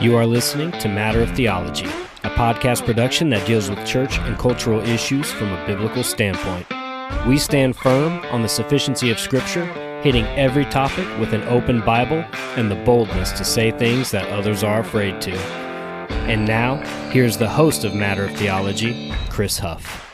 You are listening to Matter of Theology, a podcast production that deals with church and cultural issues from a biblical standpoint. We stand firm on the sufficiency of Scripture, hitting every topic with an open Bible and the boldness to say things that others are afraid to. And now, here's the host of Matter of Theology, Chris Huff.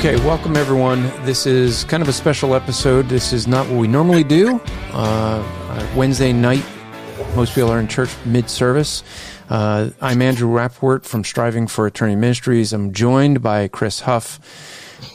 Okay, welcome everyone. This is kind of a special episode. This is not what we normally do. Uh, Wednesday night, most people are in church mid service. Uh, I'm Andrew Rappaport from Striving for Eternity Ministries. I'm joined by Chris Huff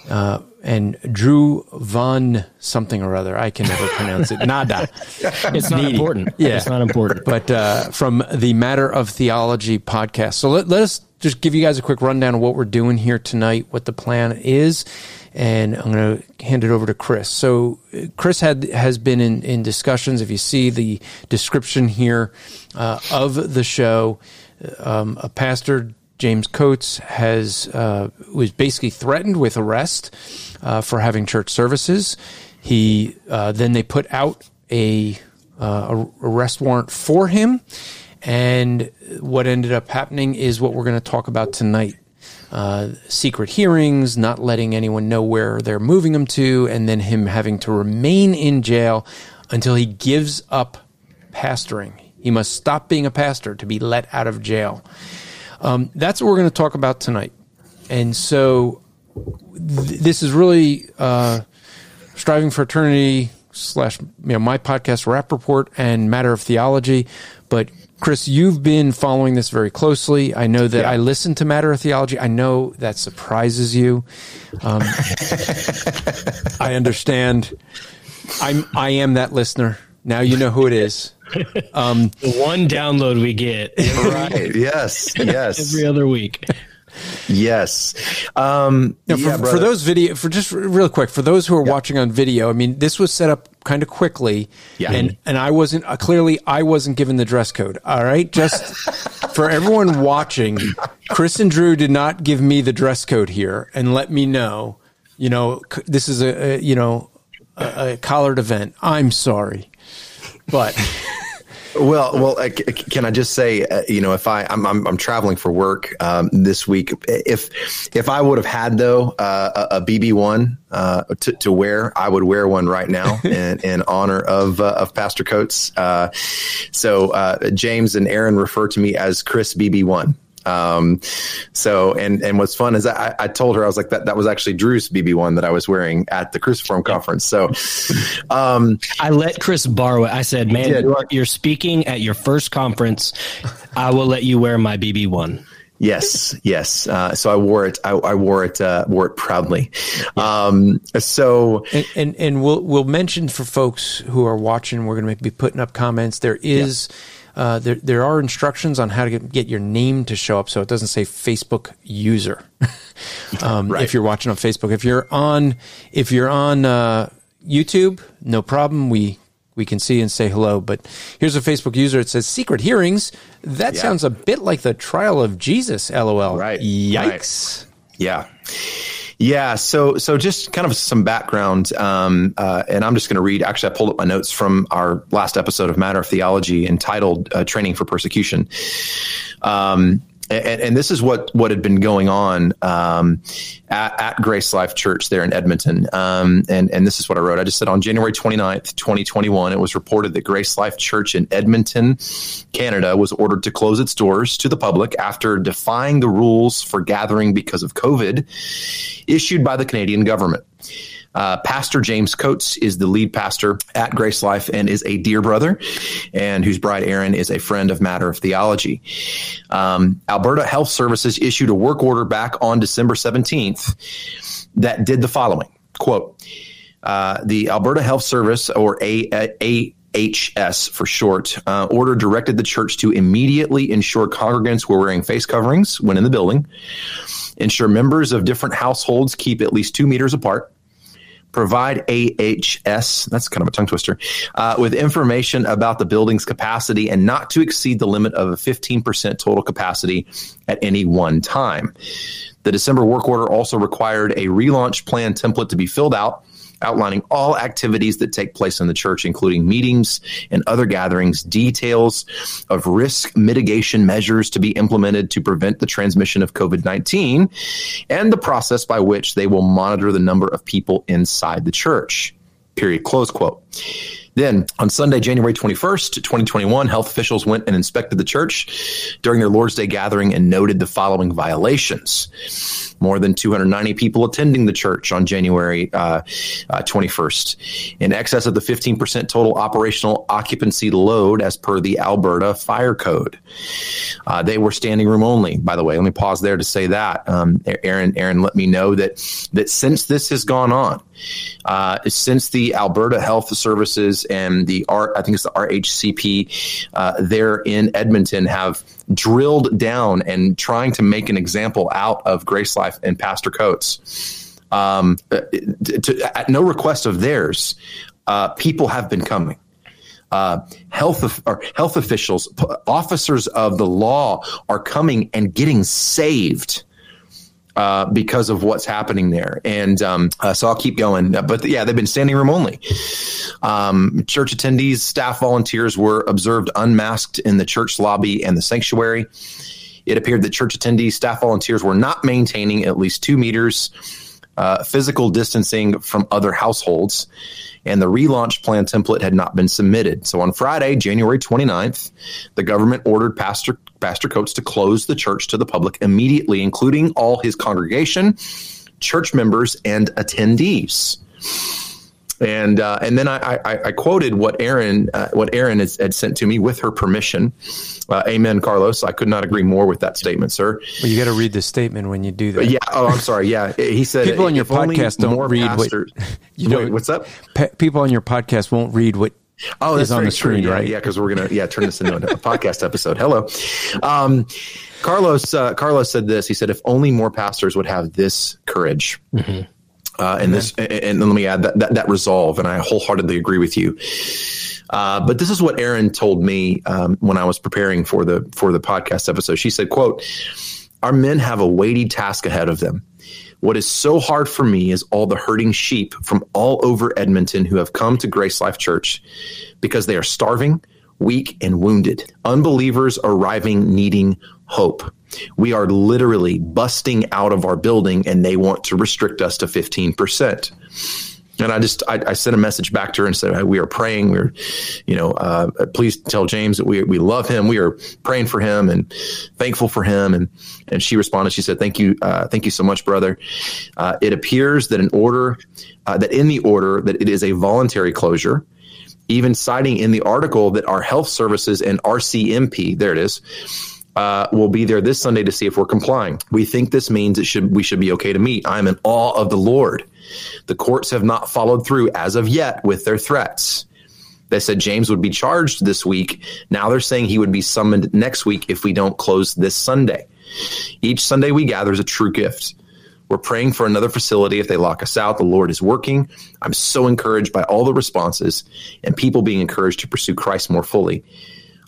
uh, and Drew Von something or other. I can never pronounce it. Nada. It's not important. Yeah. It's not important. But uh, from the Matter of Theology podcast. So let, let us just give you guys a quick rundown of what we're doing here tonight, what the plan is, and I'm going to hand it over to Chris. So Chris had has been in, in discussions. If you see the description here uh, of the show, um, a pastor James Coates has uh, was basically threatened with arrest uh, for having church services. He uh, then they put out a, uh, a arrest warrant for him and what ended up happening is what we're going to talk about tonight. Uh, secret hearings, not letting anyone know where they're moving him to, and then him having to remain in jail until he gives up pastoring. He must stop being a pastor to be let out of jail. Um, that's what we're going to talk about tonight. And so th- this is really uh, striving for eternity slash you know my podcast Rapp Report and matter of theology but Chris, you've been following this very closely. I know that yeah. I listen to Matter of Theology. I know that surprises you. Um, I understand. I'm I am that listener. Now you know who it is. Um, the one download we get. right. Yes. Yes. Every other week. Yes. Um, now, for, yeah, for, those video, for just real quick, for those who are watching on video, I mean, this was set up kind of quickly. Yeah. And, and I wasn't, uh, clearly, I wasn't given the dress code. All right. Just for everyone watching, Chris and Drew did not give me the dress code here and let me know, you know, this is a, a you know, a, a collared event. I'm sorry. But. Well, well, uh, can I just say, uh, you know, if I I'm I'm, I'm traveling for work um, this week, if if I would have had though uh, a, a BB one uh, to, to wear, I would wear one right now in, in honor of uh, of Pastor Coates. Uh, so James and Erin refer to me as Chris BB one. Um, so, and, and what's fun is I, I told her, I was like, that, that was actually Drew's BB one that I was wearing at the Cruciform conference. So, um, I let Chris borrow it. I said, man, you are, you're speaking at your first conference. I will let you wear my BB one. Yes, yes. Uh, so I wore it. I, I wore it. Uh, wore it proudly. Um, so and, and, and we'll we'll mention for folks who are watching. We're going to be putting up comments. There is. Yeah uh, there there are instructions on how to get, get, your name to show up, so it doesn't say Facebook user. um, right. If you're watching on Facebook, if you're on if you're on uh, YouTube, no problem. We we can see and say hello. But here's a Facebook user. It says secret hearings. That yeah. sounds a bit like the trial of Jesus. LOL. Right. Yikes. Right. Yeah. Yeah, so so just kind of some background, um, uh, and I'm just going to read. Actually, I pulled up my notes from our last episode of Matter of Theology entitled uh, "Training for Persecution." Um, and, and, this is what what had been going on um, at, at, Grace Life Church there in Edmonton. Um, and and this is what I wrote. I just said on January 29th, 2021, it was reported that Grace Life Church in Edmonton, Canada, was ordered to close its doors to the public after defying the rules for gathering because of COVID issued by the Canadian government. Uh, pastor James Coates is the lead pastor at Grace Life and is a dear brother, and whose bride Erin is a friend of Matter of Theology. Um, Alberta Health Services issued a work order back on December 17th that did the following quote, uh, the Alberta Health Service, or A, A HS for short, uh, order directed the church to immediately ensure congregants were wearing face coverings when in the building, ensure members of different households keep at least two meters apart, provide AHS, that's kind of a tongue twister, uh, with information about the building's capacity and not to exceed the limit of a 15% total capacity at any one time. The December work order also required a relaunch plan template to be filled out outlining all activities that take place in the church, including meetings and other gatherings, details of risk mitigation measures to be implemented to prevent the transmission of COVID 19, and the process by which they will monitor the number of people inside the church. Period. Close quote. Then on Sunday, January 21st, 2021, health officials went and inspected the church during their Lord's Day gathering and noted the following violations. More than 290 people attending the church on January uh, uh, 21st, in excess of the 15% total operational occupancy load as per the Alberta Fire Code. Uh, they were standing room only, by the way. Let me pause there to say that. Um, Erin, Erin let me know that, that since this has gone on, uh, since the Alberta Health Services and the R, I think it's the RHCP uh, there in Edmonton have drilled down and trying to make an example out of Grace Life and Pastor Coates. Um, uh, to, at no request of theirs, uh, people have been coming. Uh, health or health officials, officers of the law are coming and getting saved uh, because of what's happening there. And um, uh, so I'll keep going. But yeah, they've been standing room only. Um, church attendees, staff volunteers were observed unmasked in the church lobby and the sanctuary. It appeared that church attendees, staff volunteers were not maintaining at least two meters uh, physical distancing from other households and the relaunch plan template had not been submitted. So on Friday, January 29th, the government ordered Pastor Pastor Coates to close the church to the public immediately, including all his congregation, church members, and attendees. And uh, and then I, I, I, quoted what Erin uh, what Erin has, had sent to me with her permission. Uh, amen, Carlos. I could not agree more with that statement, sir. Well, you got to read the statement when you do that. Yeah. Oh, I'm sorry. Yeah. He said people on your podcast don't read pastors, what you know. Wait, what's up? people on your podcast won't read what Oh, that's on the screen, true. right? Yeah, because we're gonna yeah turn this into a, podcast episode. Hello, um, Carlos. Uh, Carlos said this. He said, "If only more pastors would have this courage." Mm-hmm. Uh, and this, and, and, let me add that, that, that resolve, and I wholeheartedly agree with you. Uh, but this is what Erin told me um, when I was preparing for the for the podcast episode. She said, "quote Our men have a weighty task ahead of them. What is so hard for me is all the hurting sheep from all over Edmonton who have come to Grace Life Church because they are starving, weak, and wounded. Unbelievers arriving needing hope. We are literally busting out of our building and they want to restrict us to 15%. And I just I, I sent a message back to her and said we are praying. We're, you know, uh, please tell James that we we love him. We are praying for him and thankful for him. And and she responded. She said, "Thank you, uh, thank you so much, brother." Uh, it appears that in order uh, that in the order that it is a voluntary closure, even citing in the article that our health services and RCMP there it is uh, will be there this Sunday to see if we're complying. We think this means it should we should be okay to meet. I'm in awe of the Lord. The courts have not followed through as of yet with their threats. They said James would be charged this week. Now they're saying he would be summoned next week if we don't close this Sunday. Each Sunday we gather is a true gift. We're praying for another facility if they lock us out. The Lord is working. I'm so encouraged by all the responses and people being encouraged to pursue Christ more fully.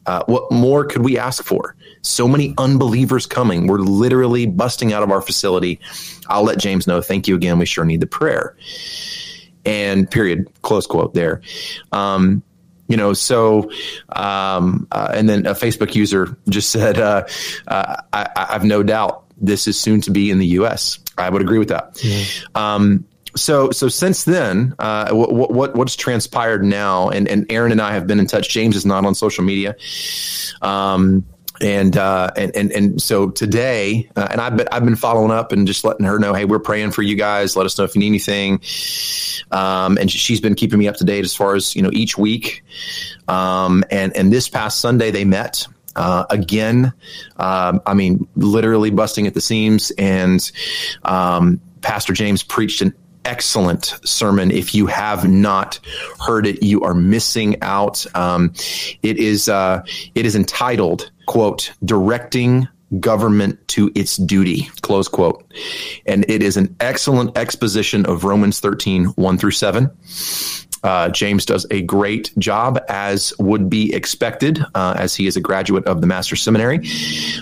Uh, what more could we ask for? So many unbelievers coming. We're literally busting out of our facility. I'll let James know. Thank you again. We sure need the prayer. And period. Close quote there. Um, you know, so, um, uh, and then a Facebook user just said, uh, uh, I, I, have no doubt this is soon to be in the U.S. I would agree with that. Mm-hmm. Um, so so since then, uh, what, what what's transpired now? And and Erin and I have been in touch. James is not on social media. Um, and uh, and and and so today, uh, and I've been I've been following up and just letting her know, hey, we're praying for you guys. Let us know if you need anything. Um, and she's been keeping me up to date as far as you know each week. Um, and and this past Sunday they met. Uh, again, um, I mean, literally busting at the seams. And um, Pastor James preached an excellent sermon. If you have not heard it, you are missing out. Um, it is uh, it is entitled "quote Directing Government to Its Duty." Close quote. And it is an excellent exposition of Romans 13, 1 through 7. Uh, James does a great job, as would be expected, uh, as he is a graduate of the Master's Seminary.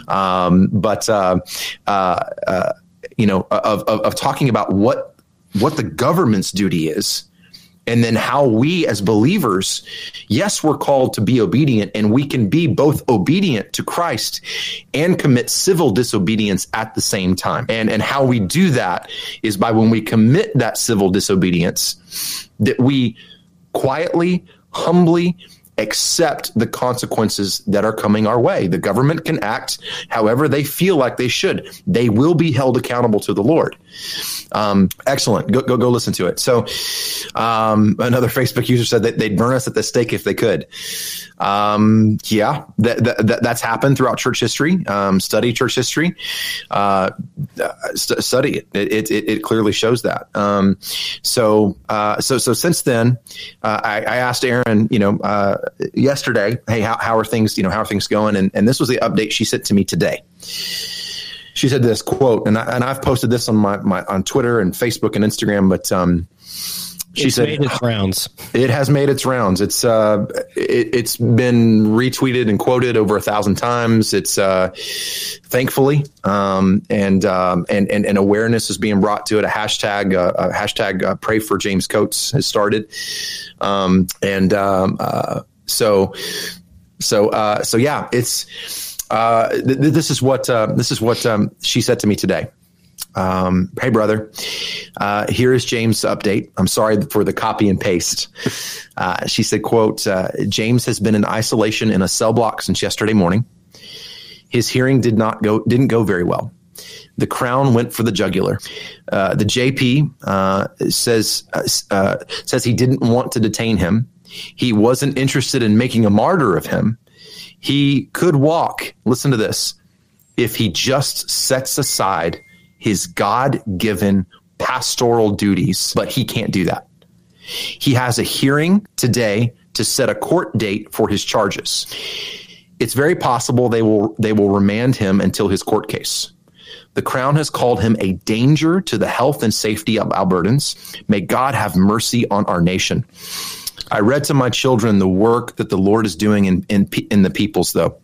Um, but uh, uh, uh you know, of, of, of talking about what what the government's duty is and then how we as believers, yes, we're called to be obedient and we can be both obedient to Christ and commit civil disobedience at the same time. And, and how we do that is by when we commit that civil disobedience, that we quietly, humbly, accept the consequences that are coming our way. The government can act however they feel like they should. They will be held accountable to the Lord. Um, excellent. Go, go, go listen to it. So, um, another Facebook user said that they'd burn us at the stake if they could. Um, yeah, that, that, that's happened throughout church history. Um, study church history, uh, st- study it. It, it. it, clearly shows that. Um, so, uh, so, so since then, uh, I, I, asked Erin, you know, uh, yesterday, Hey, how, how are things, you know, how are things going? And, and this was the update she sent to me today she said this quote, and I, and I've posted this on my, my on Twitter and Facebook and Instagram, but um, she it's said made its rounds. It has made its rounds. It's uh, it, has been retweeted and quoted over a thousand times. It's uh, thankfully, um, and um, and and and awareness is being brought to it. A hashtag, uh, a hashtag, uh, pray for James Coates has started, um, and um, uh, so so uh, so yeah, it's uh, th- this is what uh, this is what um, she said to me today. Um, hey, brother, uh, here is James' update. I'm sorry for the copy and paste. Uh, she said, "quote uh, James has been in isolation in a cell block since yesterday morning. His hearing did not go didn't go very well. The crown went for the jugular. Uh, the JP says says he didn't want to detain him. He wasn't interested in making a martyr of him." He could walk, listen to this, if he just sets aside his God given pastoral duties, but he can't do that. He has a hearing today to set a court date for his charges. It's very possible they will they will remand him until his court case. The Crown has called him a danger to the health and safety of Albertans. May God have mercy on our nation. I read to my children the work that the Lord is doing in in, in the peoples, though.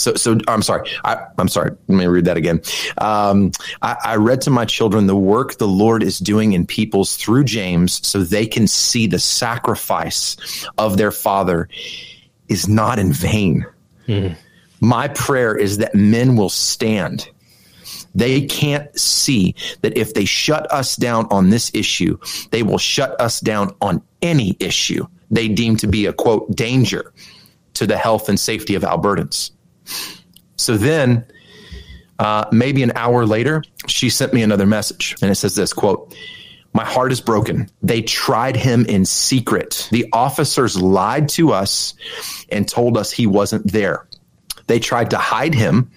So, so I'm sorry. I, am sorry. Let me read that again. Um, I, I, read to my children the work the Lord is doing in peoples through James, so they can see the sacrifice of their father is not in vain. Mm-hmm. My prayer is that men will stand they can't see that if they shut us down on this issue, they will shut us down on any issue they deem to be a quote danger to the health and safety of Albertans. So then, uh, maybe an hour later, she sent me another message, and it says this quote. My heart is broken. They tried him in secret. The officers lied to us and told us he wasn't there. They tried to hide him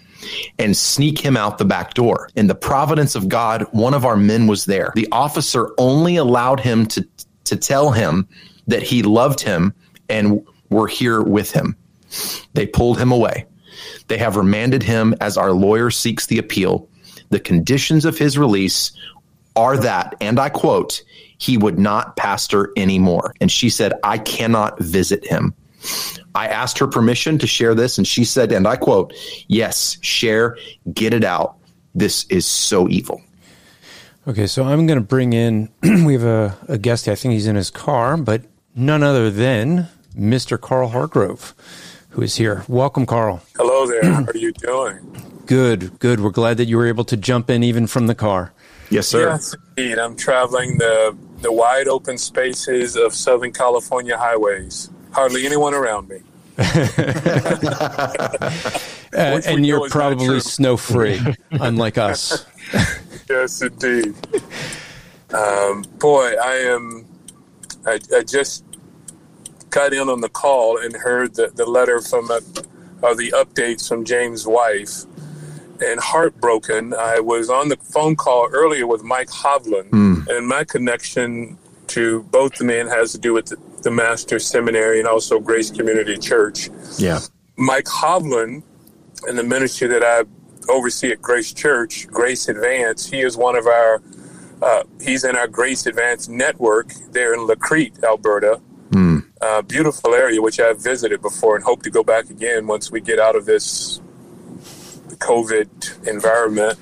and sneak him out the back door. In the providence of God, one of our men was there. The officer only allowed him to, to tell him that he loved him and were here with him. They pulled him away. They have remanded him as our lawyer seeks the appeal. The conditions of his release are that, and I quote, he would not pastor anymore. And she said, I cannot visit him. I asked her permission to share this, and she said, and I quote, Yes, share, get it out. This is so evil. Okay, so I'm going to bring in, we have a, a guest, I think he's in his car, but none other than Mr. Carl Hargrove, who is here. Welcome, Carl. Hello there. How are you doing? Good, good. We're glad that you were able to jump in even from the car. Yes, sir. Yes, indeed. I'm traveling the, the wide open spaces of Southern California highways hardly anyone around me. uh, and you're probably snow free, unlike us. yes, indeed. Um, boy, I am. I, I, just got in on the call and heard the, the letter from a, uh, the updates from James' wife, and heartbroken. I was on the phone call earlier with Mike Hovland, mm. and my connection to both the men has to do with the, the Master Seminary and also Grace Community Church. Yeah. Mike Hovland and the ministry that I oversee at Grace Church, Grace Advance, he is one of our, uh, he's in our Grace Advance network there in La Crete, Alberta. Mm. Uh, beautiful area, which I've visited before and hope to go back again once we get out of this COVID environment.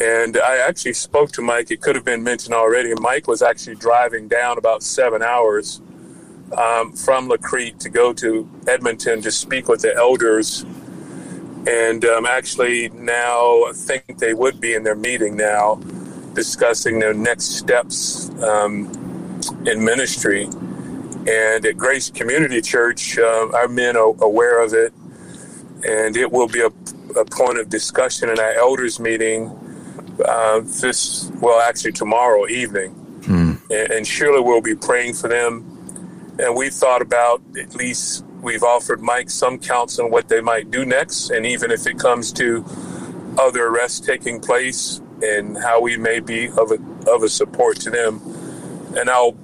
And I actually spoke to Mike. It could have been mentioned already. Mike was actually driving down about seven hours um, from La Crete to go to Edmonton to speak with the elders. And um, actually, now I think they would be in their meeting now discussing their next steps um, in ministry. And at Grace Community Church, uh, our men are aware of it. And it will be a, a point of discussion in our elders meeting uh, this, well, actually tomorrow evening. Hmm. And, and surely we'll be praying for them. And we've thought about at least we've offered Mike some counsel on what they might do next. And even if it comes to other arrests taking place and how we may be of a, of a support to them. And I'll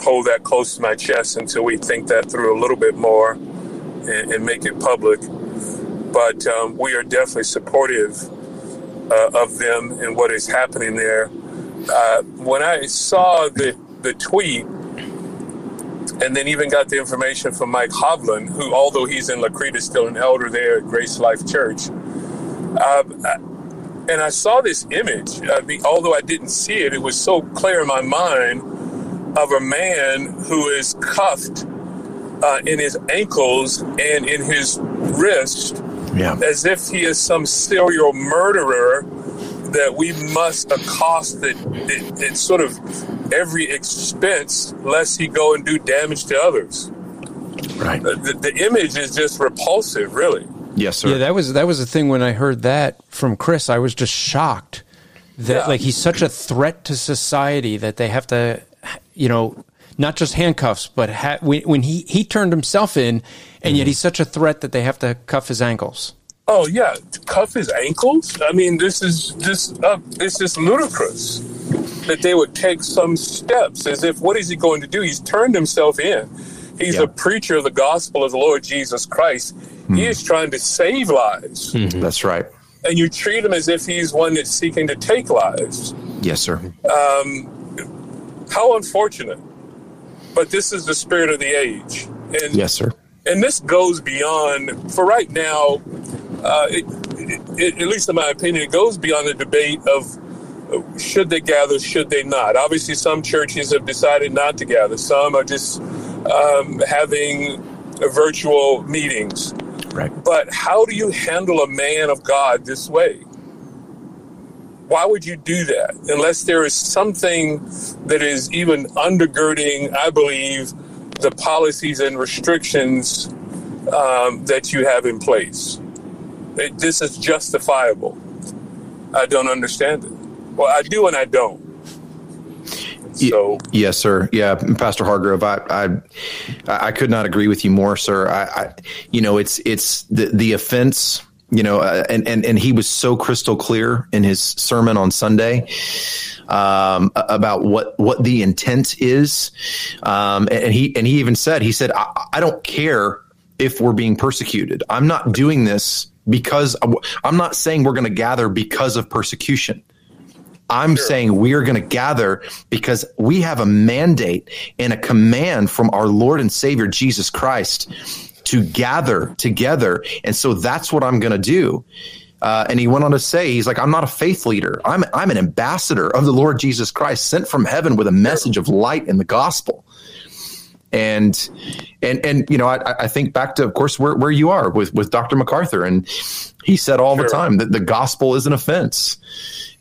hold that close to my chest until we think that through a little bit more and, and make it public. But um, we are definitely supportive uh, of them and what is happening there. Uh, when I saw the, the tweet, and then even got the information from Mike Hovland, who, although he's in La Crete, is still an elder there at Grace Life Church. Uh, and I saw this image. I mean, although I didn't see it, it was so clear in my mind of a man who is cuffed uh, in his ankles and in his wrist, yeah. as if he is some serial murderer that we must accost at, at, at sort of every expense, lest he go and do damage to others. Right. The, the image is just repulsive, really. Yes, sir. Yeah, that was that was the thing when I heard that from Chris. I was just shocked that yeah. like he's such a threat to society that they have to, you know, not just handcuffs, but ha- when, when he he turned himself in, and mm-hmm. yet he's such a threat that they have to cuff his ankles. Oh yeah, cuff his ankles. I mean, this is just uh, it's just ludicrous that they would take some steps as if what is he going to do? He's turned himself in. He's yeah. a preacher of the gospel of the Lord Jesus Christ. Mm-hmm. He hmm. is trying to save lives. Mm-hmm. That's right. And you treat him as if he's one that's seeking to take lives. Yes, sir. Um, how unfortunate. But this is the spirit of the age. And, yes, sir. And this goes beyond, for right now, uh, it, it, at least in my opinion, it goes beyond the debate of should they gather, should they not. Obviously, some churches have decided not to gather. Some are just um, having virtual meetings. Right. But how do you handle a man of God this way? Why would you do that unless there is something that is even undergirding, I believe, the policies and restrictions um, that you have in place? It, this is justifiable. I don't understand it. Well, I do and I don't. So yes, sir. Yeah, Pastor Hargrove, I, I, I could not agree with you more, sir. I, I you know, it's it's the the offense. You know, uh, and and and he was so crystal clear in his sermon on Sunday um, about what what the intent is, um, and he and he even said he said I, I don't care if we're being persecuted. I'm not doing this because I'm not saying we're going to gather because of persecution. I'm sure. saying we are going to gather because we have a mandate and a command from our Lord and Savior Jesus Christ to gather together. And so that's what I'm going to do. Uh, and he went on to say, he's like, I'm not a faith leader. I'm, I'm an ambassador of the Lord Jesus Christ sent from heaven with a message of light in the gospel. And, and, and, you know, I, I think back to, of course, where, where you are with, with Dr. MacArthur. And he said all sure. the time that the gospel is an offense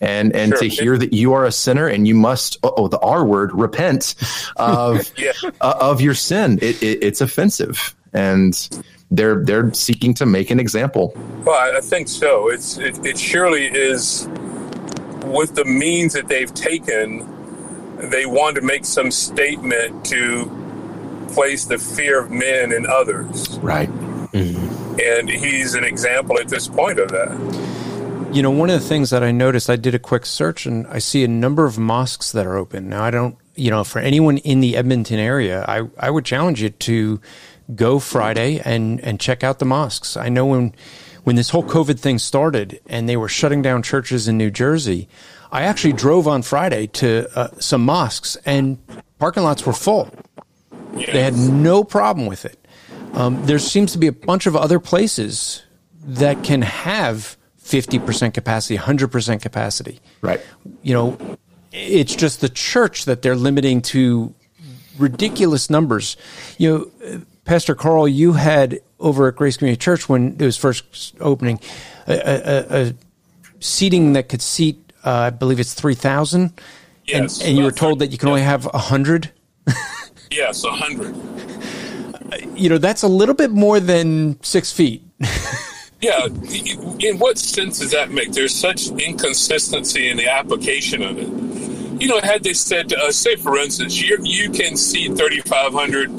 and and sure. to hear that you are a sinner and you must oh the R word repent of yeah. uh, of your sin it, it, it's offensive and they're they're seeking to make an example well I think so it's it, it surely is with the means that they've taken they want to make some statement to place the fear of men in others right mm-hmm. and he's an example at this point of that you know, one of the things that I noticed, I did a quick search and I see a number of mosques that are open. Now, I don't, you know, for anyone in the Edmonton area, I, I would challenge you to go Friday and, and check out the mosques. I know when, when this whole COVID thing started and they were shutting down churches in New Jersey, I actually drove on Friday to uh, some mosques and parking lots were full. They had no problem with it. Um, there seems to be a bunch of other places that can have 50% capacity, 100% capacity. Right. You know, it's just the church that they're limiting to ridiculous numbers. You know, Pastor Carl, you had over at Grace Community Church when it was first opening a, a, a seating that could seat, uh, I believe it's 3,000. Yes. And, and you were told that you can only have 100? yes, 100. You know, that's a little bit more than six feet. yeah. In what sense does that make? There's such inconsistency in the application of it. You know, had they said to us, say for instance, you, you can see 3,500,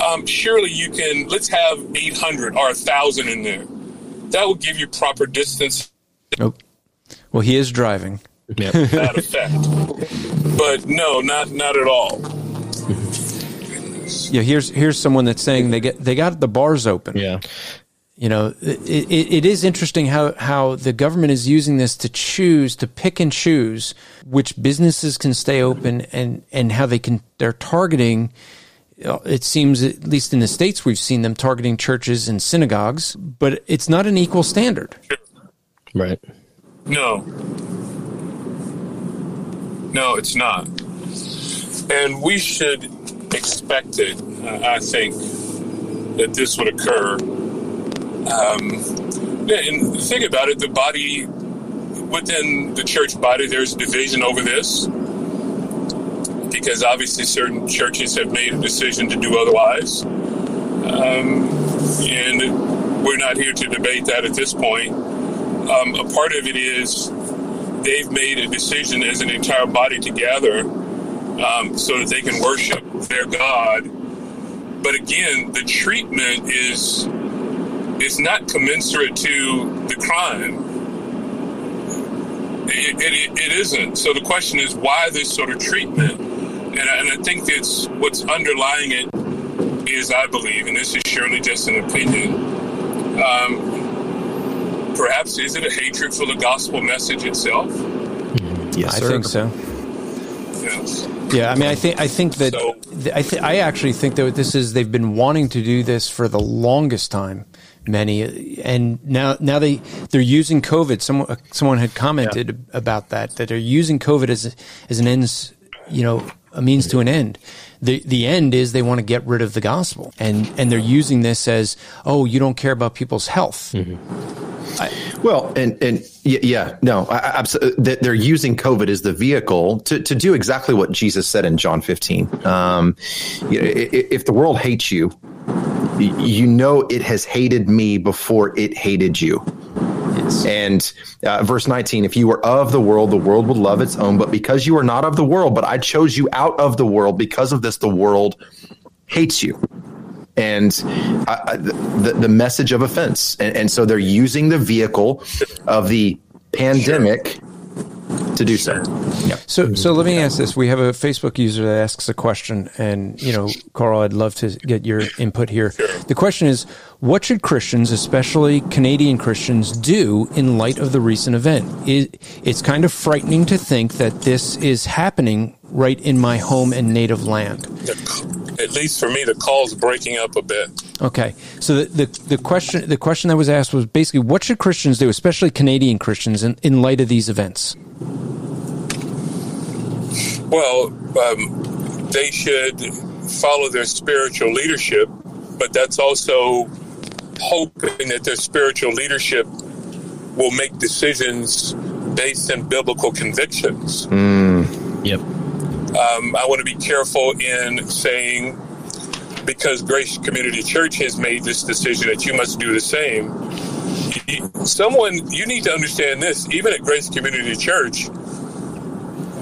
um, surely you can, let's have 800 or 1,000 in there. That would give you proper distance. Nope. Well, he is driving. Yep. that effect. But no, not not at all. Yeah, here's here's someone that's saying they get they got the bars open. Yeah. You know, it, it, it is interesting how, how the government is using this to choose, to pick and choose which businesses can stay open and, and how they can, they're targeting, uh, it seems, at least in the States, we've seen them targeting churches and synagogues, but it's not an equal standard. Right. No. No, it's not. And we should expect it, uh, I think, that this would occur. Um, and think about it the body, within the church body, there's division over this. Because obviously, certain churches have made a decision to do otherwise. Um, and we're not here to debate that at this point. Um, a part of it is they've made a decision as an entire body to gather um, so that they can worship their God. But again, the treatment is is not commensurate to the crime. It, it, it isn't. So the question is, why this sort of treatment? And, and I think it's what's underlying it is, I believe, and this is surely just an opinion. Um, perhaps is it a hatred for the gospel message itself? Yes, I think so. Yes. Yeah, I mean, I think I think that So- I th- I actually think that this is they've been wanting to do this for the longest time. Many and now now they they're using COVID. Someone uh, someone had commented about that that they're using COVID as as an ends you know a means to an end. The the end is they want to get rid of the gospel and and they're using this as oh you don't care about people's health. Mm-hmm. Well, and and yeah, no, I- I- absolutely. They're using COVID as the vehicle to, to do exactly what Jesus said in John 15. Um, i- i- if the world hates you, you know it has hated me before it hated you. And uh, verse 19, if you were of the world, the world would love its own. But because you are not of the world, but I chose you out of the world, because of this, the world hates you. And uh, uh, I, I, the, the message of offense. And, and so they're using the vehicle of the pandemic to do so. Yeah. So, so let me ask this: We have a Facebook user that asks a question, and you know, Carl, I'd love to get your input here. The question is: What should Christians, especially Canadian Christians, do in light of the recent event? It, it's kind of frightening to think that this is happening right in my home and native land. At least for me, the call's breaking up a bit. Okay, so the, the the question the question that was asked was basically, what should Christians do, especially Canadian Christians, in, in light of these events? Well, um, they should follow their spiritual leadership, but that's also hoping that their spiritual leadership will make decisions based in biblical convictions. Yep. Um, I want to be careful in saying because Grace Community Church has made this decision that you must do the same. Someone, you need to understand this. Even at Grace Community Church,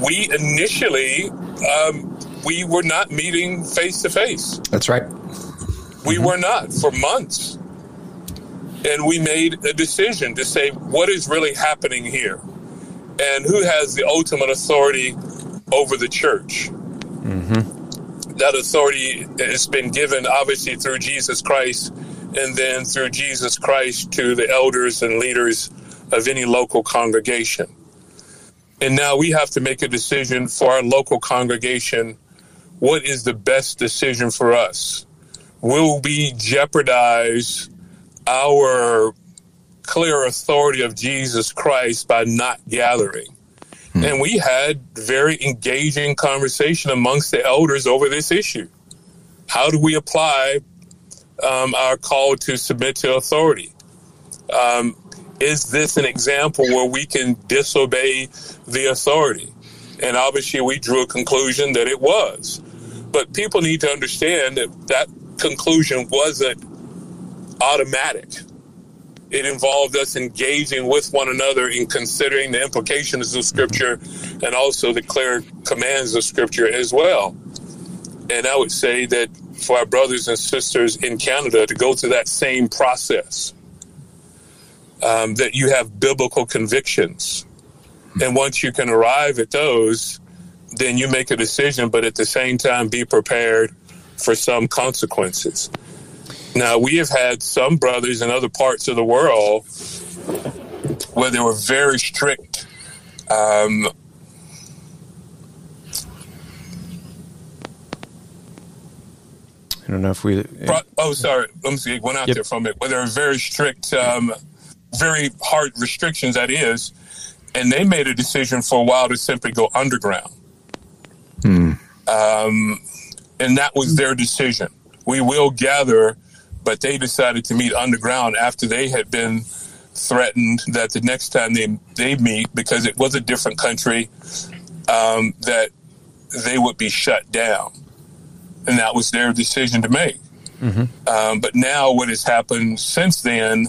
we initially um, we were not meeting face to face. That's right. We were not for months, and we made a decision to say what is really happening here, and who has the ultimate authority over the church. Mm-hmm. That authority has been given, obviously, through Jesus Christ, and then through Jesus Christ to the elders and leaders of any local congregation. And now we have to make a decision for our local congregation. What is the best decision for us? Will we jeopardize our clear authority of Jesus Christ by not gathering. Hmm. And we had very engaging conversation amongst the elders over this issue. How do we apply um, our call to submit to authority? Um, is this an example where we can disobey the authority? And obviously, we drew a conclusion that it was. But people need to understand that that conclusion wasn't automatic. It involved us engaging with one another in considering the implications of Scripture and also the clear commands of Scripture as well. And I would say that for our brothers and sisters in Canada to go through that same process, um, that you have biblical convictions. And once you can arrive at those, then you make a decision, but at the same time, be prepared for some consequences. Now, we have had some brothers in other parts of the world where they were very strict. Um, I don't know if we. oh, sorry. Let me see. Went out yep. there from it. Where there are very strict, um, very hard restrictions, that is. And they made a decision for a while to simply go underground. Hmm. Um, and that was their decision. We will gather, but they decided to meet underground after they had been threatened that the next time they they meet, because it was a different country, um, that they would be shut down, and that was their decision to make. Mm-hmm. Um, but now, what has happened since then?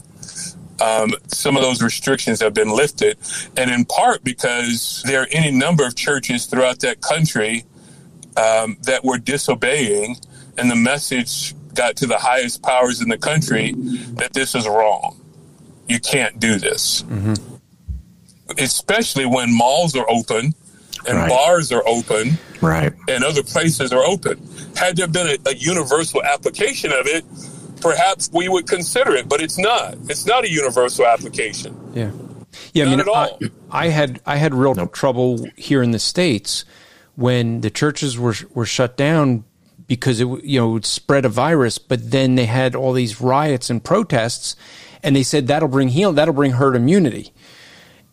Um, some of those restrictions have been lifted, and in part because there are any number of churches throughout that country um, that were disobeying, and the message got to the highest powers in the country that this is wrong. You can't do this. Mm-hmm. Especially when malls are open and right. bars are open right. and other places are open. Had there been a, a universal application of it, perhaps we would consider it, but it's not. It's not a universal application. Yeah. Yeah, not I mean, I, I, had I had real nope. trouble here in the states when the churches were were shut down because it you know would spread a virus, but then they had all these riots and protests, and they said that'll bring heal, that'll bring herd immunity.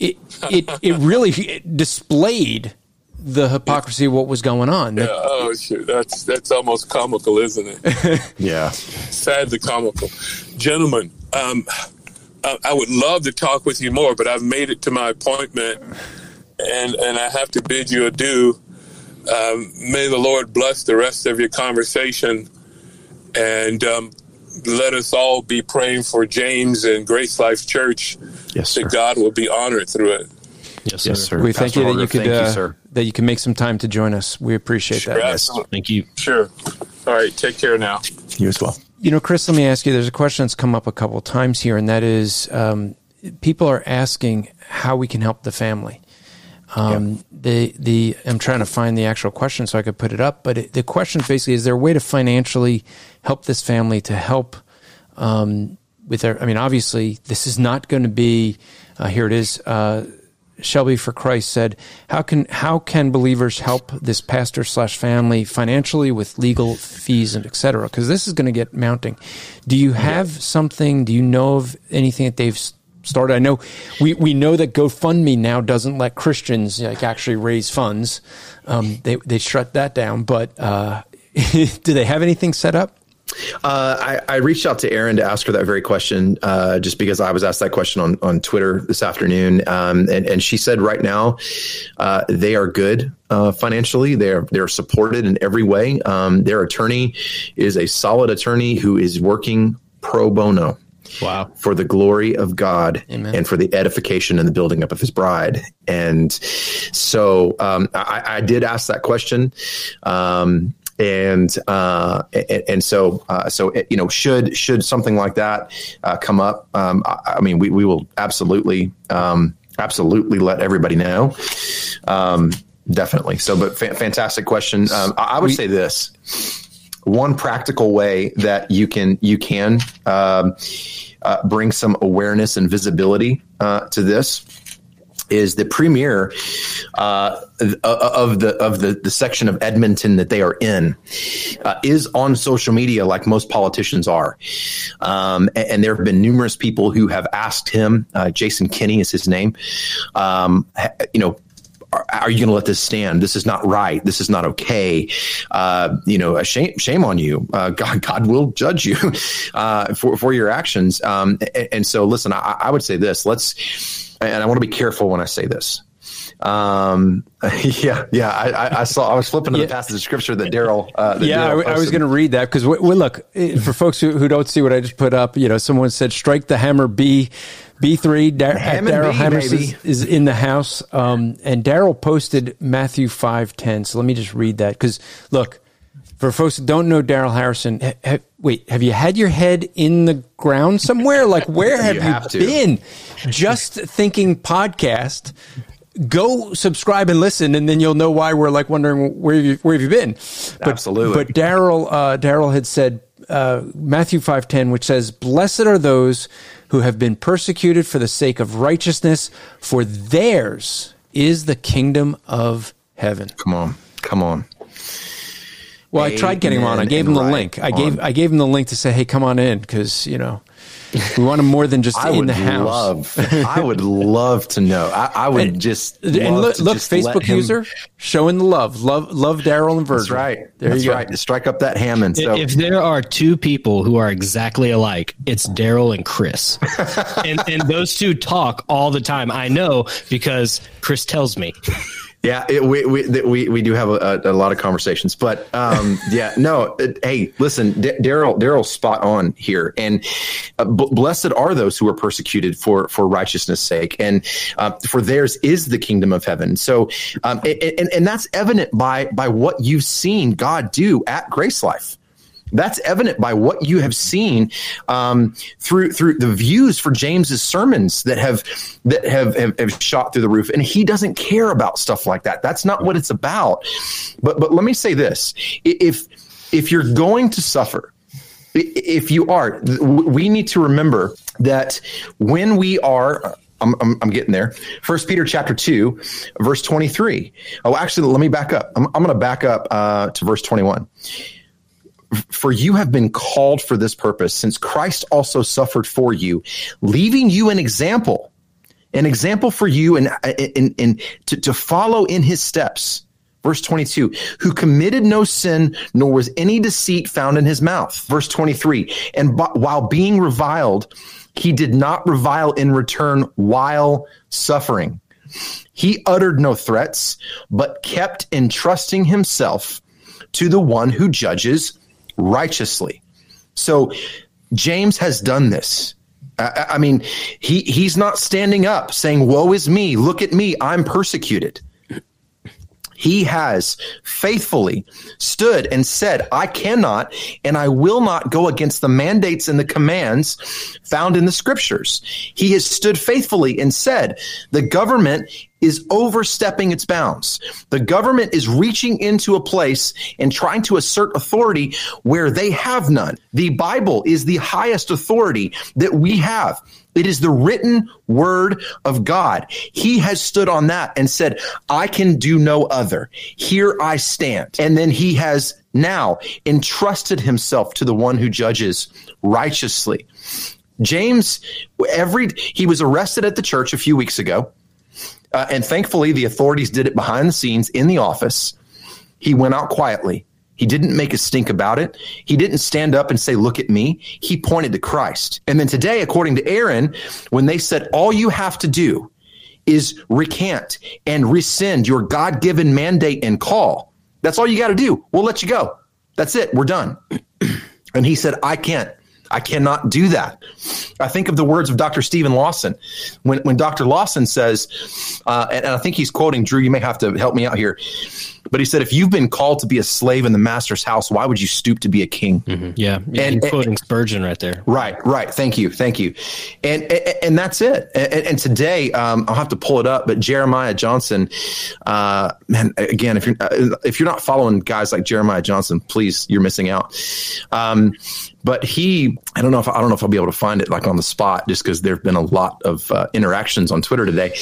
It it it really displayed the hypocrisy of what was going on. Yeah, oh shoot, that's that's almost comical, isn't it? yeah, sadly comical. Gentlemen, um, I, I would love to talk with you more, but I've made it to my appointment, and and I have to bid you adieu. Um, may the Lord bless the rest of your conversation, and um, let us all be praying for James and Grace Life Church. Yes, that God will be honored through it. Yes, sir. Yes, sir. We thank you that you could uh, you, that you can make some time to join us. We appreciate sure, that. Absolutely. Thank you. Sure. All right. Take care now. You as well. You know, Chris, let me ask you. There's a question that's come up a couple of times here, and that is, um, people are asking how we can help the family. Um, The the I'm trying to find the actual question so I could put it up, but it, the question basically is: there a way to financially help this family to help um, with their? I mean, obviously, this is not going to be. Uh, here it is. Uh, Shelby for Christ said, "How can how can believers help this pastor slash family financially with legal fees and etc. Because this is going to get mounting. Do you have something? Do you know of anything that they've started. I know we, we know that GoFundMe now doesn't let Christians like actually raise funds. Um, they they shut that down. But uh, do they have anything set up? Uh, I, I, reached out to Erin to ask her that very question, uh, just because I was asked that question on, on Twitter this afternoon, um, and and she said right now uh, they are good uh, financially. They're they're supported in every way. Um, their attorney is a solid attorney who is working pro bono. Wow. For the glory of God Amen. and for the edification and the building up of his bride. And so um, I, I, did ask that question. Um, and uh, and, and, so uh, so you know should should something like that uh, come up um, I, I, mean we, we will absolutely um, absolutely let everybody know um, definitely so but fa- fantastic question um, I, I, would we, say this one practical way that you can you can um, uh, bring some awareness and visibility uh, to this is the premier uh, of the of the, the section of Edmonton that they are in uh, is on social media like most politicians are, um, and, and, there have been numerous people who have asked him. Uh, Jason Kenney is his name. Um, you know, are, are you going to let this stand? This is not right. This is not okay. Uh, you know, shame, shame on you. Uh, God, God will judge you uh, for for your actions. Um, and, and, so, listen, I, I would say this. Let's and I want to be careful when I say this. Um, yeah, yeah. I, I, saw. I was flipping to the passage of scripture that Daryl. Uh, yeah, I, I, was going to read that because we, we, look eh, for folks who, who don't see what I just put up. You know, someone said strike the hammer B. B three Daryl Hammers is, is, in the house, um, and Daryl posted Matthew five ten. So let me just read that because look, for folks that don't know Daryl Harrison, ha, ha, wait, have you had your head in the ground somewhere? Like, where have you, have you been? Just thinking podcast. Go subscribe and listen, and then you'll know why we're like wondering where you where have you been. But, Absolutely. But Daryl uh, Daryl had said uh, Matthew five ten, which says, "Blessed are those who have been persecuted for the sake of righteousness, for theirs is the kingdom of heaven." Come on, come on. Well, I tried getting him on. I gave him the link. I gave I gave him the link to say, "Hey, come on in," because you know we want him more than just I in the house. Love, I would love to know. I, I would and, just and look, look Facebook user showing the love, love, love Daryl and Virgil. That's right. There That's you right. Go. Strike up that Hammond. So. If there are two people who are exactly alike, it's Daryl and Chris, and, and those two talk all the time. I know because Chris tells me. Yeah, it, we, we we we do have a, a, lot of conversations, but um, yeah, no. It, hey, listen, Daryl Daryl's spot on here, and uh, b- blessed are those who are persecuted for for righteousness' sake, and uh, for theirs is the kingdom of heaven. So, um, and, and that's evident by by what you've seen God do at Grace Life. That's evident by what you have seen um, through through the views for James's sermons that have that have, have, have shot through the roof, and he doesn't care about stuff like that. That's not what it's about. But but let me say this: if if you're going to suffer, if you are, we need to remember that when we are I'm, I'm, I'm, getting there. First Peter chapter 2, verse 23. Oh, actually, let me back up. I'm, I'm going to back up uh, to verse 21. For you have been called for this purpose, since Christ also suffered for you, leaving you an example, an example for you and, and to, to follow in his steps. Verse 22, who committed no sin, nor was any deceit found in his mouth. Verse 23, and b- while being reviled, he did not revile in return while suffering. He uttered no threats, but kept entrusting himself to the one who judges righteously. So James has done this. I, I mean, he he's not standing up saying, "Woe is me! Look at me! I'm persecuted." He has faithfully stood and said, I cannot and I will not go against the mandates and the commands found in the scriptures. He has stood faithfully and said, the government is overstepping its bounds. The government is reaching into a place and trying to assert authority where they have none. The Bible is the highest authority that we have. It is the written word of God. He has stood on that and said, I can do no other. Here I stand. And then he has now entrusted himself to the one who judges righteously. James, every, he was arrested at the church a few weeks ago. Uh, and thankfully, the authorities did it behind the scenes in the office. He went out quietly. He didn't make a stink about it. He didn't stand up and say, Look at me. He pointed to Christ. And then today, according to Erin, when they said, All you have to do is recant and rescind your God given mandate and call, that's all you got to do. We'll let you go. That's it. We're done. and he said, I can't. I cannot do that. I think of the words of Dr. Stephen Lawson when, when Dr. Lawson says, uh, and, and I think he's quoting Drew, you may have to help me out here. But he said, if you've been called to be a slave in the master's house, why would you stoop to be a king? Mm-hmm. Yeah. yeah. And, quoting Spurgeon right there. Right, right. Thank you. Thank you. And, and, and that's it. And, and today, um, I'll have to pull it up, but Jeremiah Johnson, uh, man, again, if you're, uh, if you're not following guys like Jeremiah Johnson, please, you're missing out. Um, but he, I don't know if I don't know if I'll be able to find it like on the spot, just because there've been a lot of uh, interactions on Twitter today.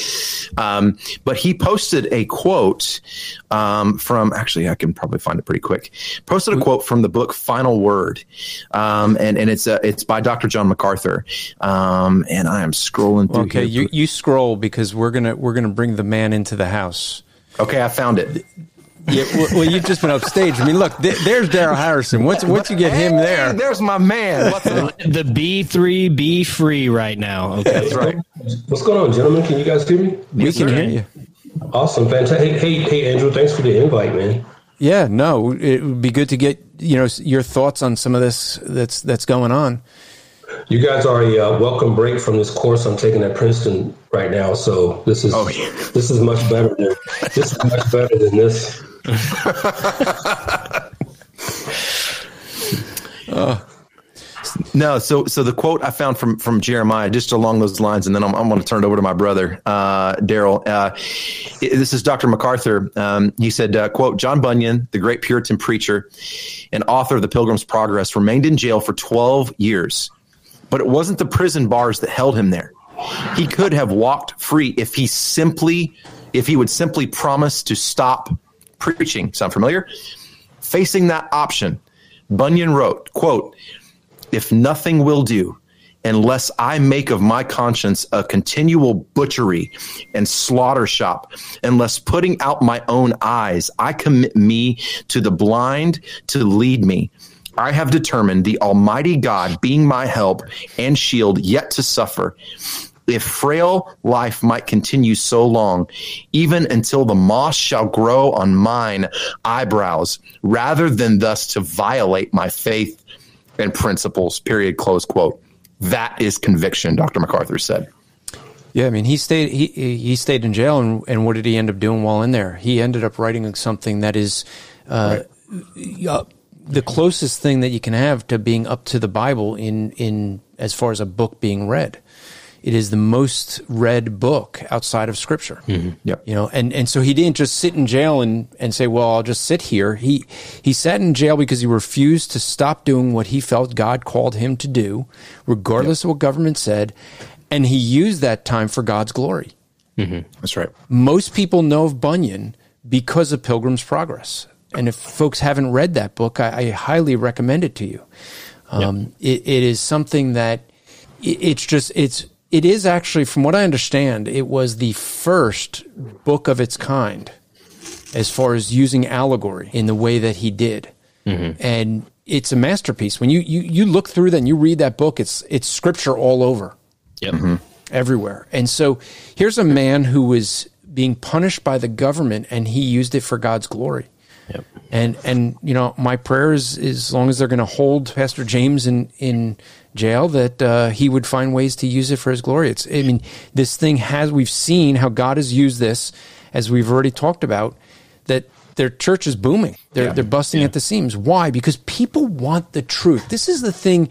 Um, but he posted a quote um, from actually I can probably find it pretty quick. Posted a quote from the book Final Word, um, and and it's uh, it's by Dr. John MacArthur, um, and I am scrolling through. Okay, here. you you scroll because we're gonna we're gonna bring the man into the house. Okay, I found it. Yeah, well, well, you've just been upstage. I mean, look, th- there's Daryl Harrison. Once once you get him there, there's my man. What's? The B3 B free right now. Okay. That's right. What's going on, gentlemen? Can you guys hear me? we can hear you. Awesome, fantastic. Hey, hey, hey, Andrew, thanks for the invite, man. Yeah, no, it would be good to get you know your thoughts on some of this that's that's going on. You guys are a uh, welcome break from this course I'm taking at Princeton right now, so this is Oh, yeah. this is much better than this is much better than this. No, so so the quote I found from from Jeremiah, just along those lines, and then I'm, I'm going to turn it over to my brother uh, Daryl. Uh, this is Dr. MacArthur. Um, he said, uh, "quote John Bunyan, the great Puritan preacher and author of the Pilgrim's Progress, remained in jail for 12 years, but it wasn't the prison bars that held him there. He could have walked free if he simply, if he would simply promise to stop preaching. Sound familiar? Facing that option, Bunyan wrote, quote." if nothing will do, unless I make of my conscience a continual butchery and slaughter shop, unless putting out my own eyes, I commit me to the blind to lead me. I have determined the Almighty God being my help and shield yet to suffer. If frail life might continue so long, even until the moss shall grow on mine eyebrows, rather than thus to violate my faith and principles, period, close quote. That is conviction, Dr. MacArthur said. Yeah, I mean, he stayed he he stayed in jail, and and what did he end up doing while in there? He ended up writing something that is. Uh, uh, the closest thing that you can have to being up to the Bible in in as far as a book being read, it is the most read book outside of Scripture. Yep. You know, and, and so he didn't just sit in jail and, and say, well, I'll just sit here. He, he sat in jail because he refused to stop doing what he felt God called him to do, regardless of what government said. And he used that time for God's glory. That's right. Most people know of Bunyan because of Pilgrim's Progress. And if folks haven't read that book, I, I highly recommend it to you. Um, it, it is something that it, it's just, it's, it is actually, from what I understand, it was the first book of its kind as far as using allegory in the way that he did. Mm-hmm. And it's a masterpiece. When you, you, you look through that and you read that book, it's, it's scripture all over Yep. Mm-hmm. everywhere. And so here's a man who was being punished by the government and he used it for God's glory. Yep. And and you know, my prayer is, is as long as they're going to hold Pastor James in in jail, that uh, he would find ways to use it for His glory. It's I mean, this thing has we've seen how God has used this, as we've already talked about, that their church is booming. They're they're busting at the seams. Why? Because people want the truth. This is the thing.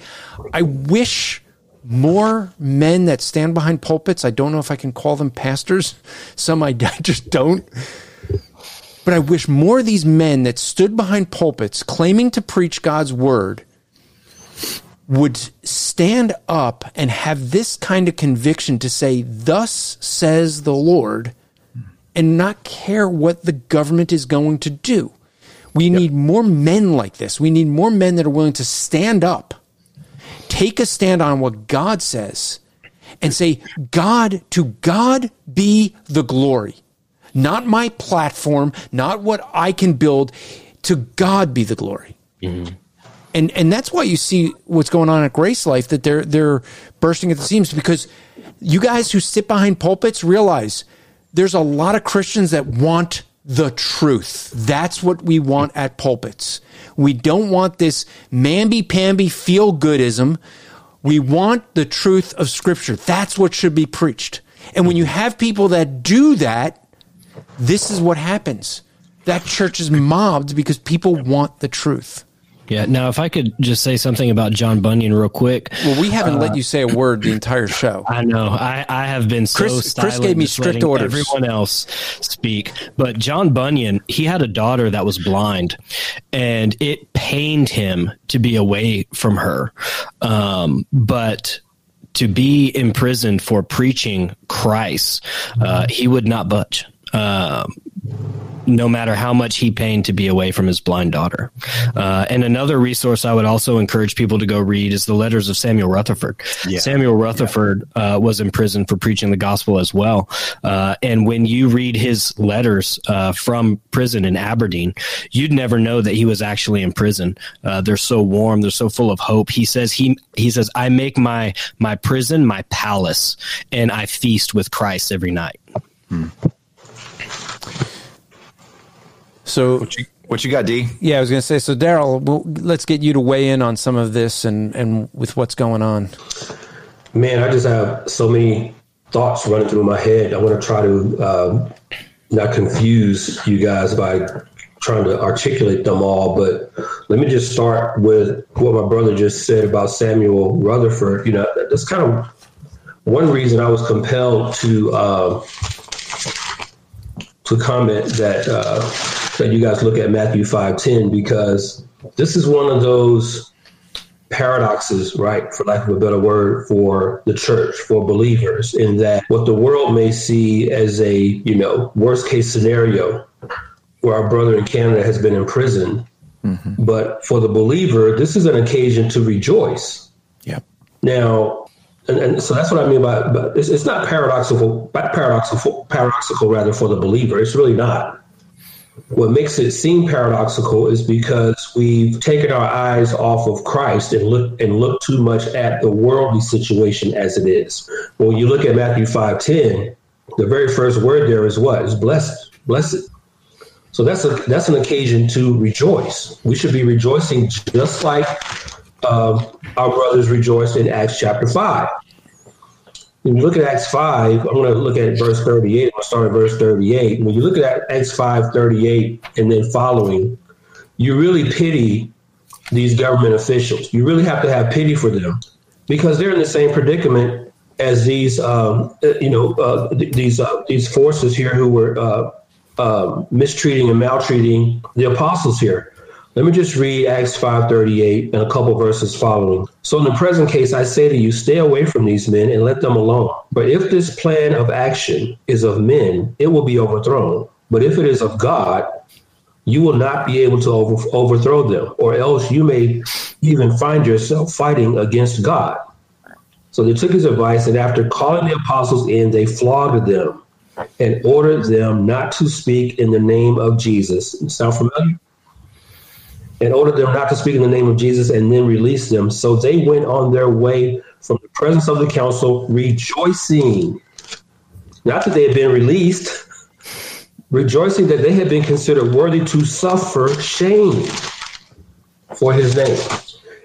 I wish more men that stand behind pulpits. I don't know if I can call them pastors. Some I, I just don't. But I wish more of these men that stood behind pulpits claiming to preach God's word would stand up and have this kind of conviction to say, Thus says the Lord, and not care what the government is going to do. We need more men like this. We need more men that are willing to stand up, take a stand on what God says, and say, God, to God be the glory. Not my platform, not what I can build. To God be the glory. Mm-hmm. And and that's why you see what's going on at Grace Life that they're they're bursting at the seams because you guys who sit behind pulpits realize there's a lot of Christians that want the truth. That's what we want at pulpits. We don't want this mamby-pamby feel-goodism. We want the truth of Scripture. That's what should be preached. And when you have people that do that, this is what happens. That church is mobbed because people want the truth. Yeah. Now, if I could just say something about John Bunyan real quick. Well, we haven't let you say a word the entire show. I know. I, I have been so Chris- Chris gave me strict orders. Everyone else speak, but John Bunyan, he had a daughter that was blind, and it pained him to be away from her. Um, but to be imprisoned for preaching Christ, uh, he would not budge. Uh, no matter how much he pained to be away from his blind daughter. Uh, and another resource I would also encourage people to go read is the letters of Samuel Rutherford. Yeah. Samuel Rutherford yeah. uh, was in prison for preaching the gospel as well. Uh, and when you read his letters uh, from prison in Aberdeen, you'd never know that he was actually in prison. Uh, they're so warm, they're so full of hope. He says he he says I make my my prison my palace, and I feast with Christ every night. Hmm. So what you, what you got, D? Yeah, I was going to say. So Daryl, we'll, let's get you to weigh in on some of this and and with what's going on. Man, I just have so many thoughts running through my head. I want to try to um, not confuse you guys by trying to articulate them all. But let me just start with what my brother just said about Samuel Rutherford. You know, that's kind of one reason I was compelled to uh, to comment that. Uh, that you guys look at Matthew 5:10 because this is one of those paradoxes, right, for lack of a better word, for the church, for believers, in that what the world may see as a, you know, worst case scenario where our brother in Canada has been imprisoned. Mm-hmm. But for the believer, this is an occasion to rejoice. Yep. Now, and, and so that's what I mean by, but it's, it's not paradoxical, paradoxical, paradoxical rather for the believer. It's really not. What makes it seem paradoxical is because we've taken our eyes off of Christ and look and look too much at the worldly situation as it is. When you look at Matthew 5:10, the very first word there is what? Is blessed. Blessed. So that's a that's an occasion to rejoice. We should be rejoicing just like um, our brothers rejoiced in Acts chapter 5 when you look at Acts 5, I'm going to look at verse 38. I'm going to start at verse 38. When you look at Acts 5, 38, and then following, you really pity these government officials. You really have to have pity for them because they're in the same predicament as these, um, you know, uh, these uh, these forces here who were uh, um, mistreating and maltreating the apostles here. Let me just read Acts 5:38 and a couple verses following. So in the present case I say to you stay away from these men and let them alone. But if this plan of action is of men, it will be overthrown. But if it is of God, you will not be able to over, overthrow them, or else you may even find yourself fighting against God. So they took his advice, and after calling the apostles in, they flogged them and ordered them not to speak in the name of Jesus. Sound familiar? And ordered them not to speak in the name of Jesus and then released them. So they went on their way from the presence of the council, rejoicing, not that they had been released, rejoicing that they had been considered worthy to suffer shame for his name.